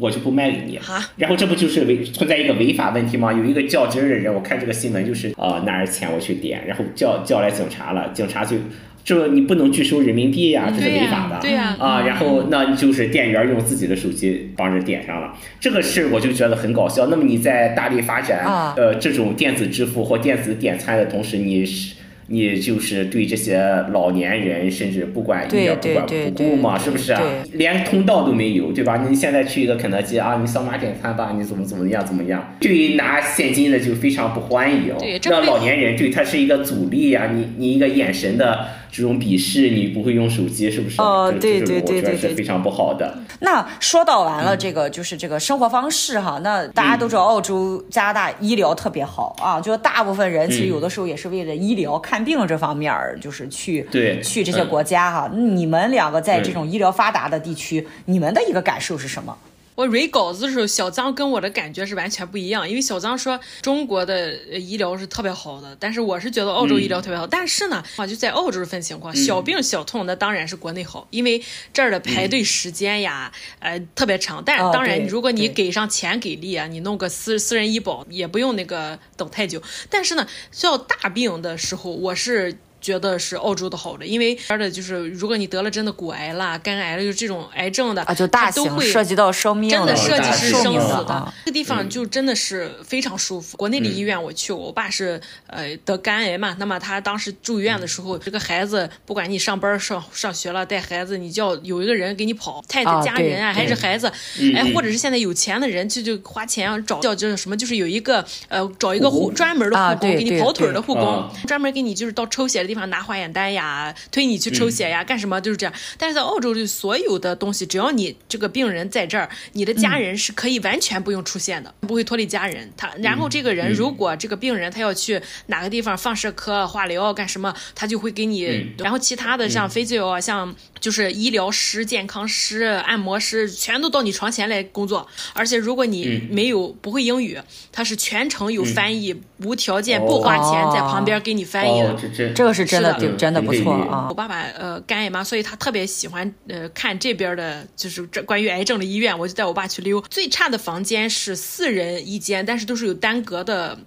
我就不卖给你。然后这不就是违存在一个违法问题吗？有一个较真儿的人，我看这个新闻就是啊、呃，拿着钱我去点，然后叫叫来警察了，警察就这你不能拒收人民币呀、啊，这是违法的。对呀、啊。啊，然后那就是店员用自己的手机帮着点上了，这个事我就觉得很搞笑。那么你在大力发展呃这种电子支付或电子点餐的同时，你是。你就是对这些老年人，甚至不管一点不管不顾嘛，是不是啊？连通道都没有，对吧？你现在去一个肯德基啊，你扫码点餐吧，你怎么怎么样怎么样？对于拿现金的就非常不欢迎。那老年人对他是一个阻力啊！你你一个眼神的。这种鄙视，你不会用手机是不是？哦，对对对对对，非常不好的。那说到完了这个，就是这个生活方式哈。嗯、那大家都知道，澳洲、加拿大医疗特别好啊，就大部分人其实有的时候也是为了医疗、看病这方面儿，就是去对去这些国家哈。你们两个在这种医疗发达的地区，你们的一个感受是什么？我蕊稿子的时候，小张跟我的感觉是完全不一样，因为小张说中国的医疗是特别好的，但是我是觉得澳洲医疗特别好。嗯、但是呢，啊，就在澳洲分情况，小病小痛那当然是国内好，因为这儿的排队时间呀，呃，特别长。但当然，如果你给上钱给力啊，你弄个私私人医保也不用那个等太久。但是呢，需要大病的时候，我是。觉得是澳洲的好的，因为这儿的就是，如果你得了真的骨癌啦、肝癌了，就这种癌症的啊，就大型都会涉及到生命，真的涉及是生死的。的这个地方就真的是非常舒服。嗯、国内的医院我去过，我爸是呃得肝癌嘛，那么他当时住院的时候，嗯、这个孩子不管你上班上上学了带孩子，你就要有一个人给你跑，太太家人啊，啊还是孩子，哎，或者是现在有钱的人就就花钱找叫这什么，就是有一个呃找一个护专门的护工给你跑腿的护工，专门给你就是到抽血的地方拿化验单。呀，推你去抽血呀，干什么就是这样。但是在澳洲，就所有的东西，只要你这个病人在这儿，你的家人是可以完全不用出现的，不会拖累家人。他然后这个人如果这个病人他要去哪个地方放射科、化疗干什么，他就会给你。然后其他的像 physio 啊，像就是医疗师、健康师、按摩师，全都到你床前来工作。而且如果你没有不会英语，他是全程有翻译，无条件不花钱在旁边给你翻译的。这个是真的，真的。不错啊！我爸爸呃肝癌嘛，所以他特别喜欢呃看这边的，就是这关于癌症的医院，我就带我爸去溜。最差的房间是四人一间，但是都是有单隔的。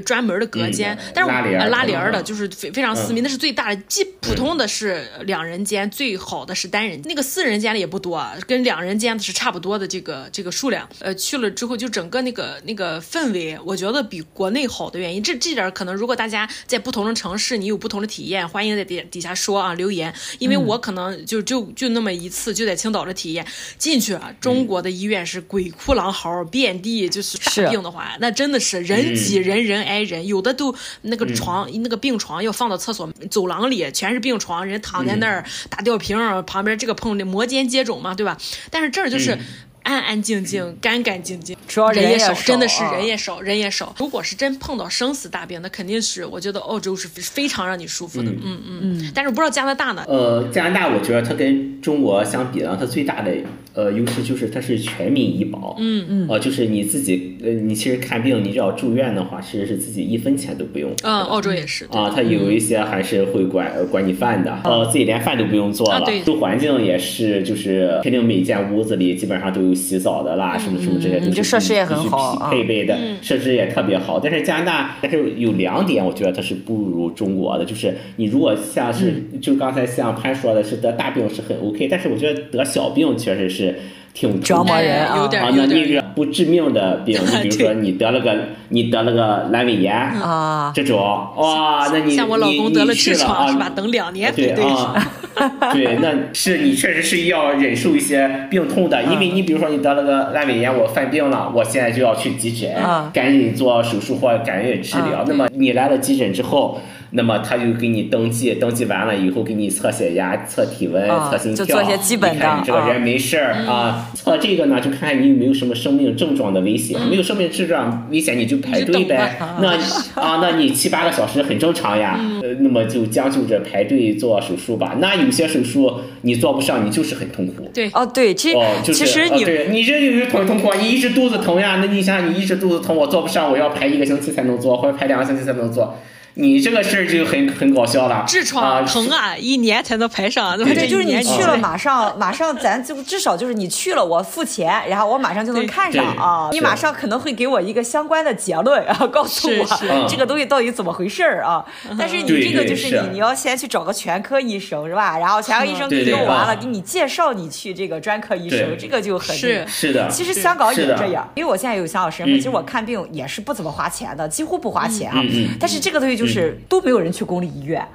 专门的隔间，嗯、但是拉帘拉帘的，就是非非常私密，嗯、那是最大的。既普通的是两人间，嗯、最好的是单人。那个四人间的也不多，跟两人间的是差不多的这个这个数量。呃，去了之后就整个那个那个氛围，我觉得比国内好的原因，这这点可能如果大家在不同的城市，你有不同的体验，欢迎在底底下说啊留言。因为我可能就就就那么一次，就在青岛的体验，进去啊，中国的医院是鬼哭狼嚎，遍地就是大病的话，那真的是人挤人人。挨人，有的都那个床，嗯、那个病床要放到厕所走廊里，全是病床，人躺在那儿打吊瓶，嗯、旁边这个碰的摩肩接踵嘛，对吧？但是这儿就是。嗯安安静静，干干净净，主要人也少，真的是人也少，人也少。如果是真碰到生死大病，那肯定是，我觉得澳洲是非常让你舒服的。嗯嗯嗯。但是不知道加拿大呢？呃，加拿大我觉得它跟中国相比呢，它最大的呃优势就是它是全民医保。嗯嗯。呃，就是你自己呃，你其实看病，你只要住院的话，其实是自己一分钱都不用。嗯，澳洲也是。啊，它有一些还是会管管你饭的，呃，自己连饭都不用做了。住环境也是，就是肯定每间屋子里基本上都有洗澡的啦。什么什么这些都是必须配备的，设施也特别好。但是加拿大，但是有两点，我觉得它是不如中国的，就是你如果像是就刚才像潘说的，是得大病是很 OK，但是我觉得得小病确实是挺折磨人啊。啊，那那个不致命的病，你比如说你得了个你得了个阑尾炎啊，这种哇，那你像我老公得了痔疮是吧？等两年对啊。对，那是你确实是要忍受一些病痛的，因为你比如说你得了个阑尾炎，我犯病了，我现在就要去急诊，赶紧做手术或赶紧治疗。那么你来了急诊之后。那么他就给你登记，登记完了以后给你测血压、测体温、测心跳，做些基本的，你看你这个人没事儿啊。测这个呢，就看看你有没有什么生命症状的危险，没有生命症状危险你就排队呗。那啊，那你七八个小时很正常呀。呃，那么就将就着排队做手术吧。那有些手术你做不上，你就是很痛苦。对，哦对，其实其实你对你这有痛痛苦，你一直肚子疼呀。那你想想你一直肚子疼，我做不上，我要排一个星期才能做，或者排两个星期才能做。你这个事儿就很很搞笑了，痔疮疼啊，一年才能排上。对，就是你去了，马上马上，咱就至少就是你去了，我付钱，然后我马上就能看上啊。你马上可能会给我一个相关的结论，然后告诉我这个东西到底怎么回事儿啊。但是你这个就是你你要先去找个全科医生是吧？然后全科医生给你弄完了，给你介绍你去这个专科医生，这个就很是是的。其实香港也这样，因为我现在有香港身份，其实我看病也是不怎么花钱的，几乎不花钱啊。但是这个东西就是都没有人去公立医院，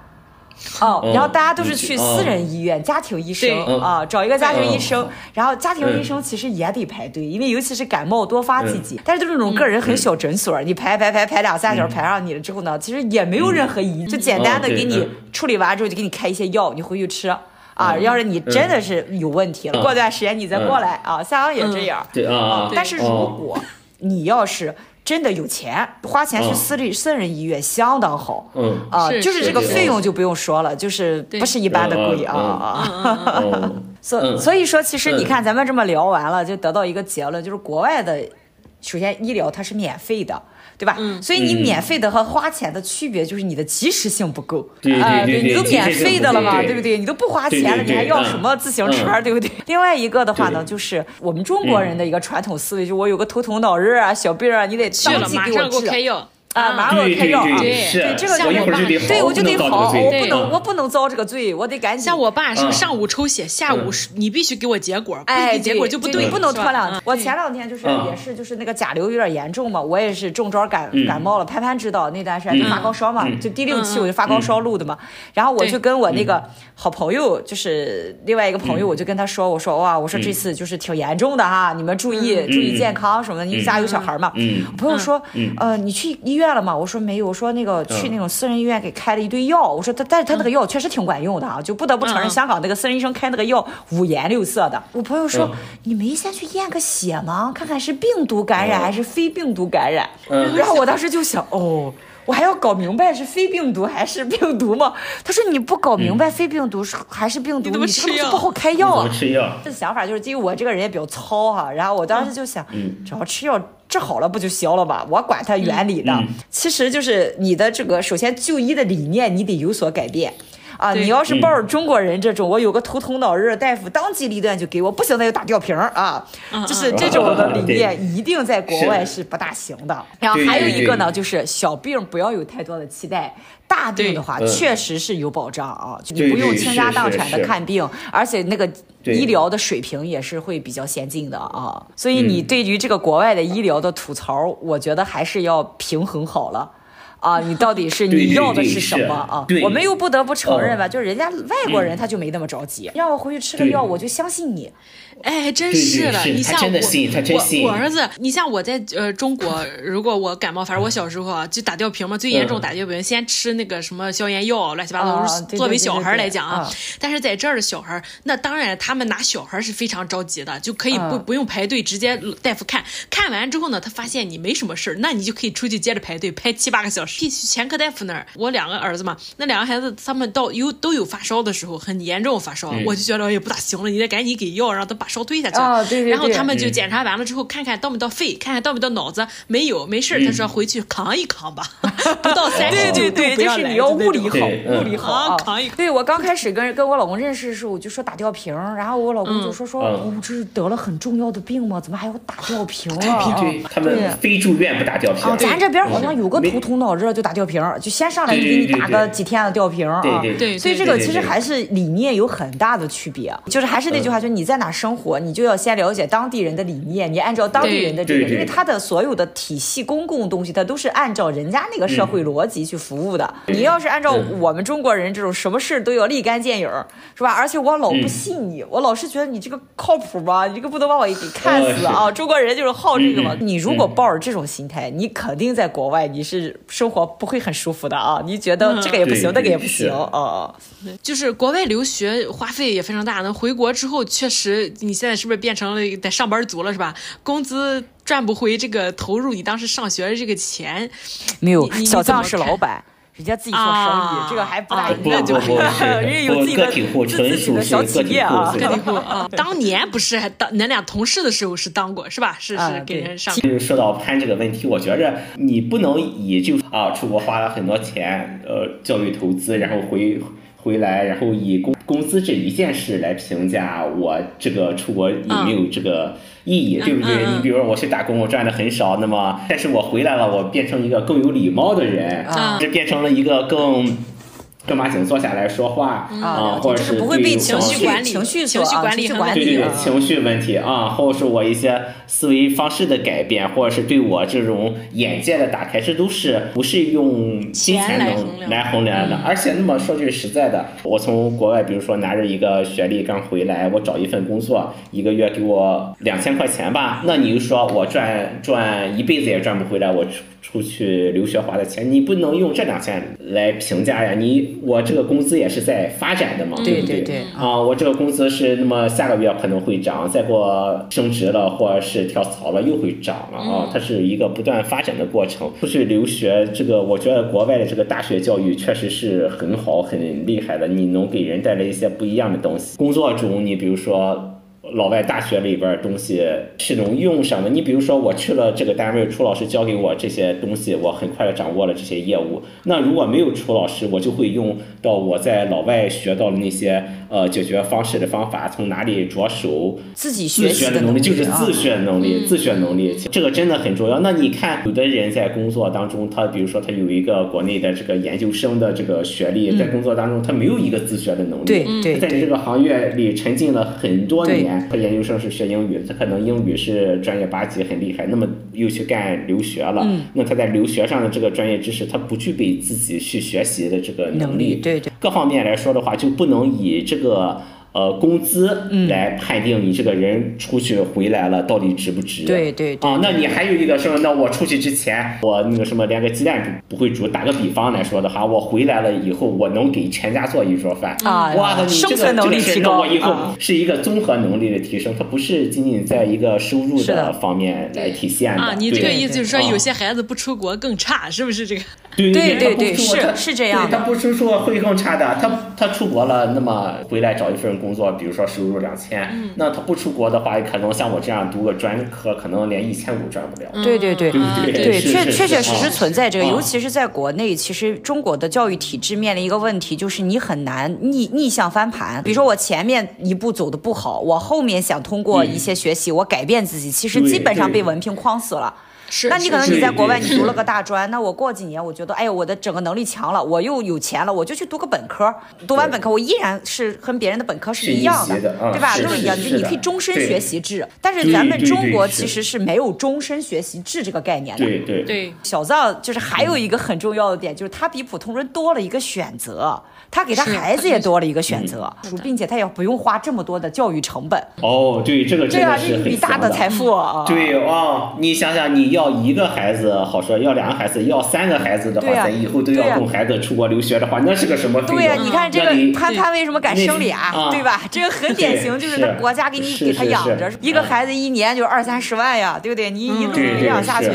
哦，然后大家都是去私人医院，家庭医生啊，找一个家庭医生，然后家庭医生其实也得排队，因为尤其是感冒多发季节，但是就是那种个人很小诊所，你排排排排两三小时排上你了之后呢，其实也没有任何意义，就简单的给你处理完之后就给你开一些药，你回去吃啊。要是你真的是有问题了，过段时间你再过来啊，香港也这样，对啊。但是如果你要是。真的有钱，花钱去私立、私人医院相当好。嗯。啊，是就是这个费用就不用说了，就是不是一般的贵啊。所嗯。所以说，其实嗯。你看咱们这么聊完了，就得到一个结论，就是国外的，首先医疗它是免费的。对吧？嗯所以你嗯免费的和花钱的区别就是你的及时性不够。对对啊对对你都免费的了嘛，对对不对？你都不花钱了，你还要什么自行车，嗯对不对？另外一个的话呢，就是我们中国人的一个传统思维，就我有个头疼脑热啊、小病啊，你得当即给我治马上给我。开药啊，马上给我开药啊！对这个我一会儿就得好，对，我就得好，我不不能，我不能遭这个罪，我得赶紧。像我爸是嗯。上午抽血，下午你必须给我结果，不哎，给结果就不对，不能拖两天。我前两天就是嗯。也是就是那个甲流有点严重嘛，我也是中招感嗯。感冒了。潘潘知道那段时间就发高烧嘛，嗯。就第六期我就发高烧录的嘛。然后我就跟我那个好朋友，就是另外一个朋友，我就跟他说，我说哇，我说这次就是挺严重的哈，你们注意注意健康什么的，你家有小孩嘛。朋友说，呃，你去医院了吗？我说没有，我说那个去那种私人医院给开了一堆药，我说他但是他那个药确实挺管用的啊，就不得不承认香港那个私人医生开那个药五颜六色的。我朋友说嗯，你没先去验个血吗？看看是病毒感染还是非病毒感染？嗯然后我当时就想，哦。我还要搞明白是非病毒还是病毒吗？他说你不搞明白非病毒是还是病毒，你怎么你这个吃药不好开药啊。吃药？这想法就是，因为我这个人也比较糙哈，然后我当时就想，只要吃药治好了不就行了吧？我管它原理的，嗯其实就是你的这个首先就医的理念你得有所改变。啊，你要是抱着中国人这种，我有个头疼脑热，大夫当机立断就给我，不行那就打吊瓶啊，就是这种的理念一定在国外是不大行的。然后还有一个呢，就是小病不要有太多的期待，大病的话确实是有保障啊，你不用倾家荡产的看病，而且那个医疗的水平也是会比较先进的啊。所以你对于这个国外的医疗的吐槽，我觉得还是要平衡好了。啊，你到底是 你要的是什么啊？我们又不得不承认吧，嗯就是人家外国人他就没那么着急，让我回去吃个药，我就相信你。哎，真是的，你像我，我我儿子，你像我在呃中国，如果我感冒，反正我小时候啊就打吊瓶嘛，最严重嗯打吊瓶，先吃那个什么消炎药，乱七八啊糟。作为小孩来讲啊啊，但是在这儿的小孩，那当然他们拿小孩是非常着急的，就可以不啊不用排队，直接大夫看看完之后呢，他发现你没什么事儿，那你就可以出去接着排队，排七八个小时。去前科大夫那儿，我两个儿子嘛，那两个孩子他们到有都有发烧的时候，很严重发烧，我就觉得也不大行了，你得赶紧给药，让他把烧退下去。啊对对对然后他们就嗯检查完了之后，看看到没到肺，看看到没到脑子，没有，没事儿。他说回去扛一扛吧，不到三十九度对就是你要物理好，物理好扛一扛。对我刚开始跟跟我老公认识的时候，我就说打吊瓶，然后我老公就说说，嗯我这是得了很重要的病吗？怎么还要打吊瓶对啊？对，他们非住院不打吊瓶啊，。咱这边好像有个没头疼脑热就打吊瓶儿，就先上来就给你打个几天的吊瓶儿啊。对对对所以这个对对其实还是理念有很大的区别，就是还是那句话，就是你在哪生活，你就要先了解当地人的理念，你按照当地人的这个，对对因为他的所有的体系、公共东西，它都是按照人家那个社会逻辑去服务的。你要是按照我们中国人这种什么事都要立竿见影，是吧？而且我老不信你，我老是觉得你这个靠谱吗？你这个不能把我给看死啊！中国人就是好这个嘛。你如果抱着这种心态，你肯定在国外你是生活不会很舒服的啊！你觉得这个也不行，对那个也不是行啊。就是国外留学花费也非常大，那回国之后确实，你现在是不是变成了在上班族了，是吧？工资赚不回这个投入你当时上学的这个钱，没有你，你小藏是老板，人家自己做生意，啊这个还不大啊一样。不不不是人家有自己的个体户纯自己的属小企是个体业啊。个体户啊。当年不是还当咱俩同事的时候是当过是吧？是啊是给人上。就是说到攀这个问题，我觉着你不能以就啊出国花了很多钱，呃教育投资，然后回回来，然后以工工资这一件事来评价我这个出国有没有这个意义，嗯对不对？你比如说我去打工，我赚的很少，那么但是我回来了，我变成一个更有礼貌的人，啊这变成了一个更。正儿八经坐下来说话啊啊，或者就是不会被对情绪管理情绪情绪所啊管理对对对情绪问题啊，或者是我一些思维方式的改变，或者是对我这种眼界的打开，这都是不是用金钱钱来衡量能来衡量的。而且，那么说句实在的，我从国外，比如说拿着一个学历刚回来，我找一份工作，一个月给我两千块钱吧，那你就说我赚赚一辈子也赚不回来，我出出去留学花的钱，你不能用这两千来评价呀，你。我这个工资也是在发展的嘛，对不对？对对啊，我这个工资是那么下个月可能会涨，再过升职了或者是跳槽了又会涨了啊，它是一个不断发展的过程。出去留学，这个我觉得国外的这个大学教育确实是很好、很厉害的，你能给人带来一些不一样的东西。工作中，你比如说。老外大学里边的东西是能用上的。你比如说，我去了这个单位，楚老师教给我这些东西，我很快的掌握了这些业务。那如果没有楚老师，我就会用到我在老外学到的那些呃解决方式的方法，从哪里着手？自己学习的能力就是自学能力，啊、自学能力，这个真的很重要。那你看，有的人在工作当中，他比如说他有一个国内的这个研究生的这个学历，在工作当中他没有一个自学的能力，对在这个行业里沉浸了很多年。他研究生是学英语，他可能英语是专业八级很厉害，那么又去干留学了，嗯、那他在留学上的这个专业知识，他不具备自己去学习的这个能力，能力对对，各方面来说的话，就不能以这个。呃，工资来判定你这个人出去回来了到底值不值？对对对。啊，那你还有一个说，那我出去之前，我那个什么连个鸡蛋不会煮。打个比方来说的哈，我回来了以后，我能给全家做一桌饭。啊，哇，那你这个生存能力提高。那我以后是一个综合能力的提升，它不是仅仅在一个收入的方面来体现的。啊，你这个意思就是说，有些孩子不出国更差，是不是这个？对对对对，是是这样。他不出国会更差的。他他出国了，那么回来找一份工作，比如说收入两千，那他不出国的话，可能像我这样读个专科，可能连一千五赚不了。对对对，对对，确确确实实存在这个，啊、尤其是在国内，其实中国的教育体制面临一个问题，就是你很难逆逆向翻盘。比如说我前面一步走的不好，我后面想通过一些学习，我改变自己，其实基本上被文凭框死了。是，那你可能你在国外你读了个大专，那我过几年我觉得，哎呀，我的整个能力强了，我又有钱了，我就去读个本科，读完本科我依然是和别人的本科是一样的，的对吧？都是一样，就你可以终身学习制。但是咱们中国其实是没有终身学习制这个概念的。对对对。小藏就是还有一个很重要的点，就是他比普通人多了一个选择，他给他孩子也多了一个选择，并且他也不用花这么多的教育成本。哦，对，这个真的是很一笔大的财富啊。对哦，你想想，你要一个孩子。好说，要两个孩子，要三个孩子的话，咱以后都要供孩子出国留学的话，那是个什么？对呀，你看这个潘潘为什么敢生俩，对吧？这个很典型，就是他国家给你给他养着，一个孩子一年就二三十万呀，对不对？你一路培养下去。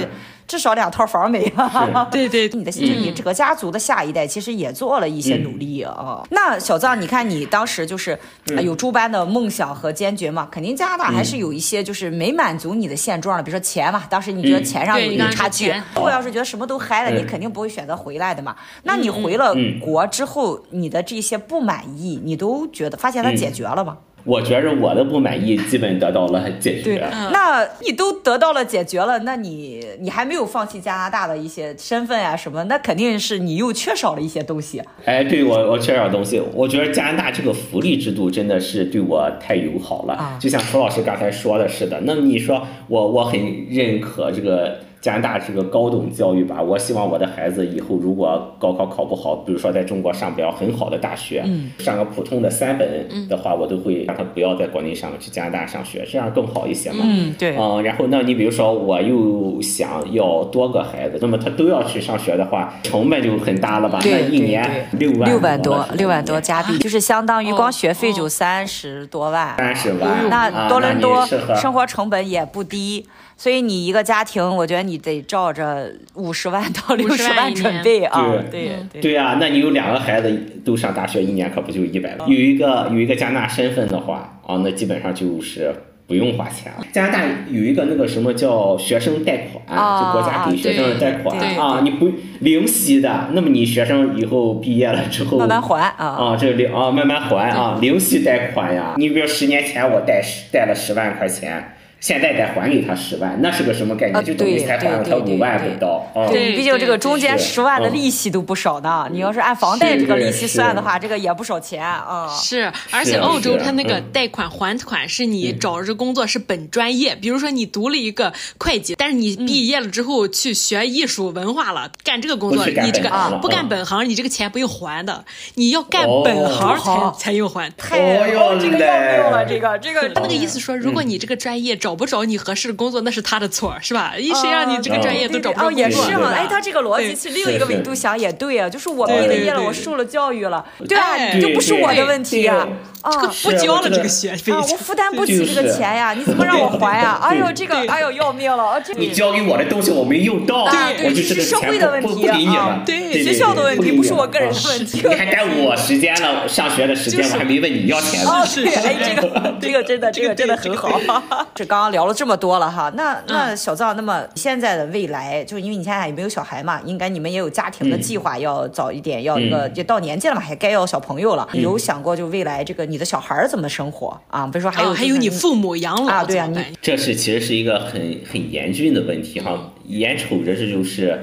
至少两套房没了，对对，你的就你这个家族的下一代其实也做了一些努力啊。那小藏，你看你当时就是有诸般的梦想和坚决嘛，肯定加拿大还是有一些就是没满足你的现状的，比如说钱嘛，当时你觉得钱上有一个差距。如果要是觉得什么都嗨了，你肯定不会选择回来的嘛。那你回了国之后，你的这些不满意，你都觉得发现它解决了吗？我觉着我的不满意基本得到了解决。对，那你都得到了解决了，那你你还没有放弃加拿大的一些身份呀、啊、什么？那肯定是你又缺少了一些东西。哎，对我我缺少东西。我觉得加拿大这个福利制度真的是对我太友好了。啊、就像楚老师刚才说的似的，那你说我我很认可这个。加拿大是个高等教育吧，我希望我的孩子以后如果高考考不好，比如说在中国上不了很好的大学，嗯、上个普通的三本的话，我都会让他不要在国内上，去加拿大上学，这样更好一些嘛。嗯，对。嗯，然后那你比如说我又想要多个孩子，那么他都要去上学的话，成本就很大了吧？对那一年六万六万多，六万多加币，就是相当于光学费就三十多万。三十万。那多伦多生活成本也不低。所以你一个家庭，我觉得你得照着五十万到 六十万准备啊。对对对啊，那你有两个孩子都上大学，一年可不就一百万？有一个有一个加拿大身份的话啊，那基本上就是不用花钱了。加拿大有一个那个什么叫学生贷款，就国家给学生的贷款啊，你不零息的。那么你学生以后毕业了之后，慢慢还啊啊，这零啊慢慢还啊，零息贷款呀。你比如十年前我贷十贷了十万块钱。现在再还给他十万，那是个什么概念？就等于才还了他五万不到。对，毕竟这个中间十万的利息都不少呢。你要是按房贷这个利息算的话，这个也不少钱啊。是，而且澳洲他那个贷款还款是你找着工作是本专业，比如说你读了一个会计，但是你毕业了之后去学艺术文化了，干这个工作，你这个不干本行，你这个钱不用还的，你要干本行才才用还。太哦，这个要命了，这个这个他那个意思说，如果你这个专业找找不着你合适的工作，那是他的错，是吧？一谁让你这个专业都找不着工作？哦，也是哈。哎，他这个逻辑去另一个维度想也对啊，就是我毕了业了，我受了教育了，对就不是我的问题呀。啊，不交了这个学费，啊，我负担不起这个钱呀，你怎么让我还呀？哎呦，这个，哎呦，要命了！这你交给我的东西我没用到，对，我就是社会的问题啊，对，学校的问题不是我个人的问题。你还耽误我时间了，上学的时间我还没问你要钱呢。哦，对，哎，这个 这个真的，这个真的很好。这 刚刚聊了这么多了哈，那那小赵，那么现在的未来，就因为你现在也没有小孩嘛，应该你们也有家庭的计划，要早一点，要一个就到年纪了嘛，还该要小朋友了。有想过就未来这个你的小孩怎么生活啊？比如说还有还有你父母养老啊，对啊，你这是其实是一个很很严峻的问题哈，眼瞅着这就是。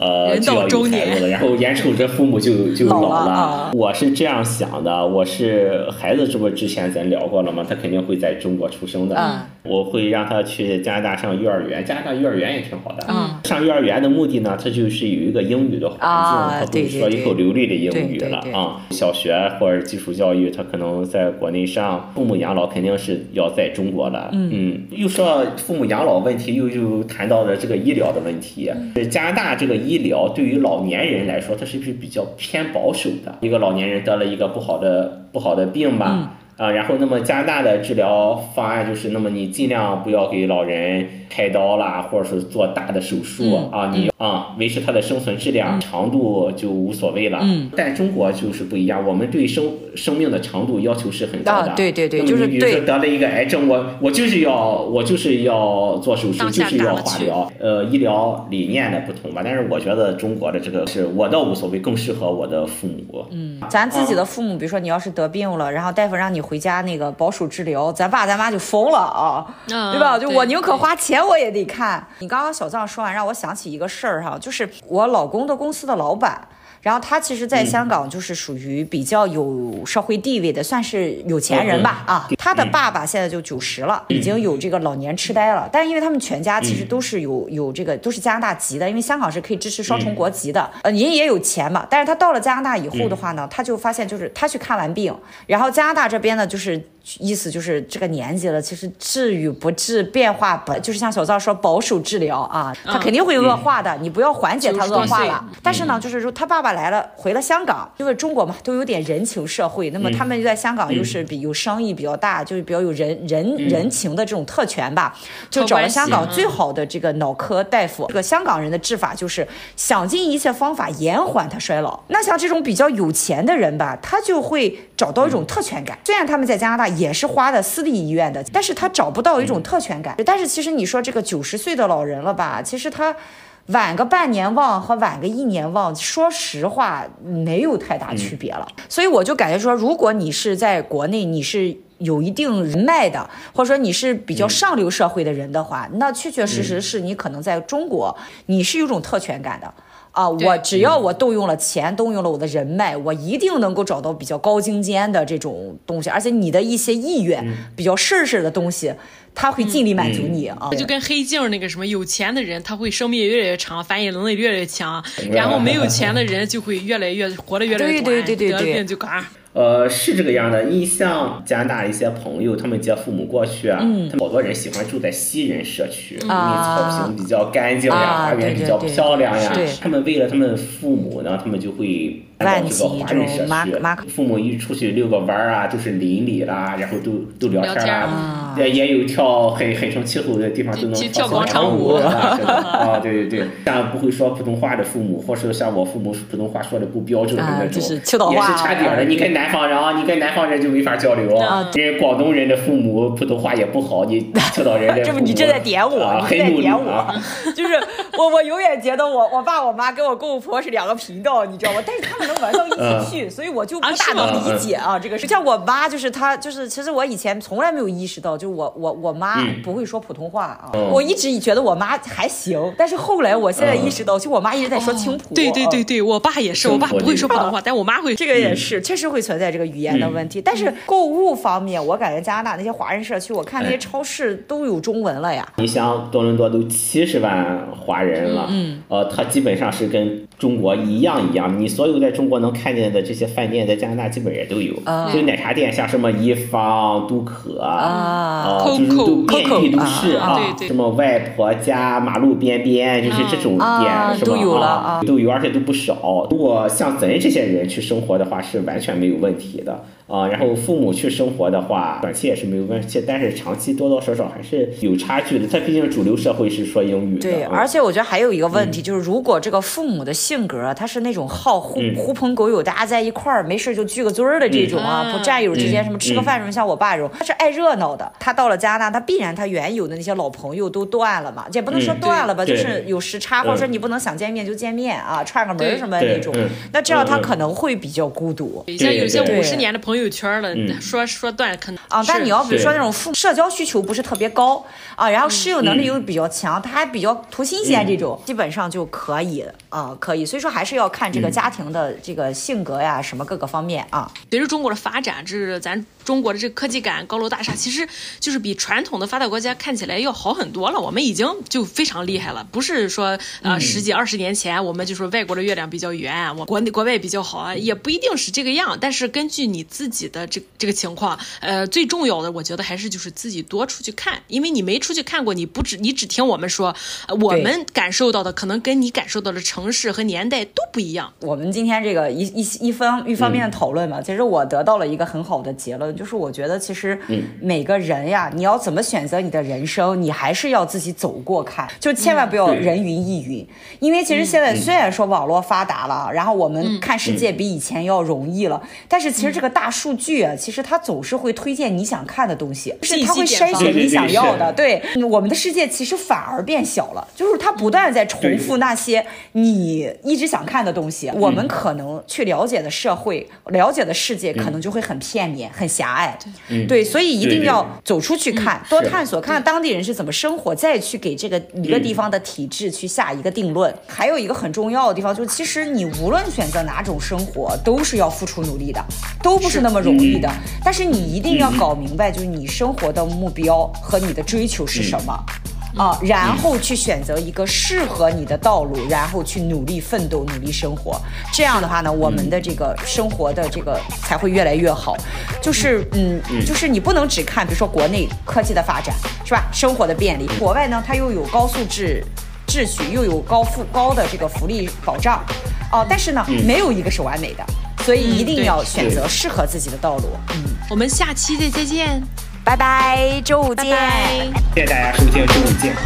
呃，就要有孩子了，然后眼瞅着父母就就老了。老了我是这样想的，我是孩子，这不之前咱聊过了吗？他肯定会在中国出生的。嗯、我会让他去加拿大上幼儿园，加拿大幼儿园也挺好的。嗯、上幼儿园的目的呢，他就是有一个英语的环境，啊、他会说一口流利的英语了啊。小学或者基础教育，他可能在国内上，父母养老肯定是要在中国的。嗯，嗯，又说父母养老问题，又又谈到了这个医疗的问题。嗯、加拿大这个医疗对于老年人来说，它是不是比较偏保守的？一个老年人得了一个不好的不好的病吧，啊、然后那么加拿大的治疗方案就是，那么你尽量不要给老人开刀啦，或者是做大的手术、嗯、啊，你啊维持他的生存质量、嗯、长度就无所谓了。嗯，但中国就是不一样，我们对生生命的长度要求是很高的。啊、对对对，就是比如说得了一个癌症，我我就是要我就是要做手术，就是要化疗。呃，医疗理念的不同吧，但是我觉得中国的这个是我倒无所谓，更适合我的父母。嗯，咱自己的父母，比如说你要是得病了，然后大夫让你回家那个保守治疗，咱爸咱妈就疯了啊，嗯、对吧？就我宁可花钱我也得看。你刚刚小藏说完，让我想起一个事儿哈，就是我老公的公司的老板。然后他其实，在香港就是属于比较有社会地位的，算是有钱人吧啊。他的爸爸现在就九十了，已经有这个老年痴呆了。但是因为他们全家其实都是有有这个都是加拿大籍的，因为香港是可以支持双重国籍的。呃，人也有钱嘛。但是他到了加拿大以后的话呢，他就发现就是他去看完病，然后加拿大这边呢就是。意思就是这个年纪了，其实治与不治变化不就是像小赵说保守治疗啊，他肯定会恶化的，你不要缓解他恶化了。但是呢，就是说他爸爸来了，回了香港，因为中国嘛都有点人情社会，那么他们在香港又是比有生意比较大，就是比较有人人人情的这种特权吧，就找了香港最好的这个脑科大夫。这个香港人的治法就是想尽一切方法延缓他衰老。那像这种比较有钱的人吧，他就会找到一种特权感，虽然他们在加拿大。也是花的私立医院的，但是他找不到一种特权感。但是其实你说这个九十岁的老人了吧，其实他晚个半年忘和晚个一年忘，说实话没有太大区别了。所以我就感觉说，如果你是在国内，你是有一定人脉的，或者说你是比较上流社会的人的话，那确确实实是你可能在中国，你是有种特权感的。啊，我只要我动用了钱，动用了我的人脉，我一定能够找到比较高精尖的这种东西，而且你的一些意愿，比较事实的东西，他会尽力满足你啊。就跟黑镜那个什么，有钱的人他会生命越来越长，繁衍能力越来越强，然后没有钱的人就会越来越活得越来越短，对对对对对，得了病就嘎。呃，是这个样的。你像加拿大一些朋友，他们接父母过去啊，嗯、他们好多人喜欢住在西人社区，嗯、因为草坪比较干净呀，啊、花园比较漂亮呀。他们为了他们父母呢，他们就会搬到这个华人社区。父母一出去遛个弯儿啊，就是邻里啦，然后都都聊天啦，也、啊、也有跳很很成气候的地方都能跳广场舞 啊，对对对，像不会说普通话的父母，或者像我父母普通话说的不标准的那种，啊就是、也是差点的。你跟南方人啊，你跟南方人就没法交流。啊，人广东人的父母普通话也不好，你 青岛人的父母。这不你正在点我，啊、你在点我。啊、就是我，我永远觉得我我爸我妈跟我公公婆是两个频道，你知道吗？但是他们能玩到一起去，所以我就不大能理解啊。这个是像我妈，就是她，就是其实我以前从来没有意识到，就我我我妈不会说普通话啊。我一直觉得我妈还行，但是后来我现在意识到，就我妈一直在说青浦。对对对对，我爸也是，我爸不会说普通话，但我妈会。这个也是，确实会存在这个语言的问题。但是购物方面，我感觉加拿大那些华人社区，我看那些超市都有中文了呀。你想多伦多都七十万华人了，嗯，呃，他基本上是跟中国一样一样，你所有在中国能看见的这些饭店，在加拿大基本也都有。啊就奶茶店，像什么一方、都可啊呃就是都遍地都是啊对对什么外婆家、马路边边，就是这种店，啊是吧？都有了啊都有，而且都不少。如果像咱这些人去生活的话，是完全没有问题的啊。然后父母去生活的话，短期也是没有问题，但是长期多多少少还是有差距的。它毕竟主流社会是说英语的。对，啊而且我觉得还有一个问题，就是如果这个父母的性格，他是那种好狐嗯狐朋狗友，大家在一块儿没事就聚个堆儿的这种啊，嗯不战友之间什么吃个饭什么，嗯像我爸这种，他是爱热闹的。他到了加拿大，他必然他原有的那些老朋友都断了嘛，也不能说嗯断了吧，就是有时差，或者说你不能想见面就见面啊，串个门儿什么的那种嗯。那这样他可能会比较孤独。像有些对五十年的朋友圈了，嗯说说断可能啊，但你要比如说那种父社交需求不是特别高啊，然后适应能力嗯又比较强，他还比较图新鲜这种，基本上就可以啊，可以。所以说还是要看这个家庭的这个性格呀，什么各个方面啊。随着中国的发展，这是咱中国的这个科技感、高楼大厦，其实就是比传统的发达国家看起来要好很多了。我们已经就非常厉害了，不是说呃十几二十年前我们就说外国的月亮比较圆，我国内国外比较好啊，也不一定是这个样。但是根据你自己的这这个情况，呃，最重要的我觉得还是就是自己多出去看，因为你没出去看过，你不只你只听我们说，呃我们感受到的可能跟你感受到的城市和年代都不一样。我们今天这个一一一方一方面的讨论嘛，其实我得到了一个很好的结论，就是我觉得其实每个人呀，你要怎么选择你的人生，你还是要自己走过看，就千万不要人云亦云，因为其实现在虽然说网络发达了，然后我们看世界比以前要容易了，但是其实这个大数据啊，其实它总是会推荐你想看的东西，是它会筛选你想要的。对，我们的世界其实反而变小了，就是它不断在重复那些你一直想看的东西，我们可能去了解的社会、了解的世界，可能就会很片面、很狭隘。对，所以一定要走出去看，多探索，看看当地人是怎么生活，再去给这个一个地方的体制去下一个定论。还有一个很重要的地方，就是其实你无论选择哪种生活，都是要付出努力的，都不是那么容易的。但是你一定要搞明白，就是你生活的目标和你的追求是什么。啊，然后去选择一个适合你的道路，然后去努力奋斗，努力生活。这样的话呢，我们的这个生活的这个才会越来越好。就是，嗯，就是你不能只看，比如说国内科技的发展，是吧？生活的便利，国外呢，它又有高素质秩序，又有高富高的这个福利保障，哦、但是呢，没有一个是完美的，所以一定要选择适合自己的道路。嗯，我们下期再再见。拜拜，周五见。拜拜谢谢大家收听，周五见。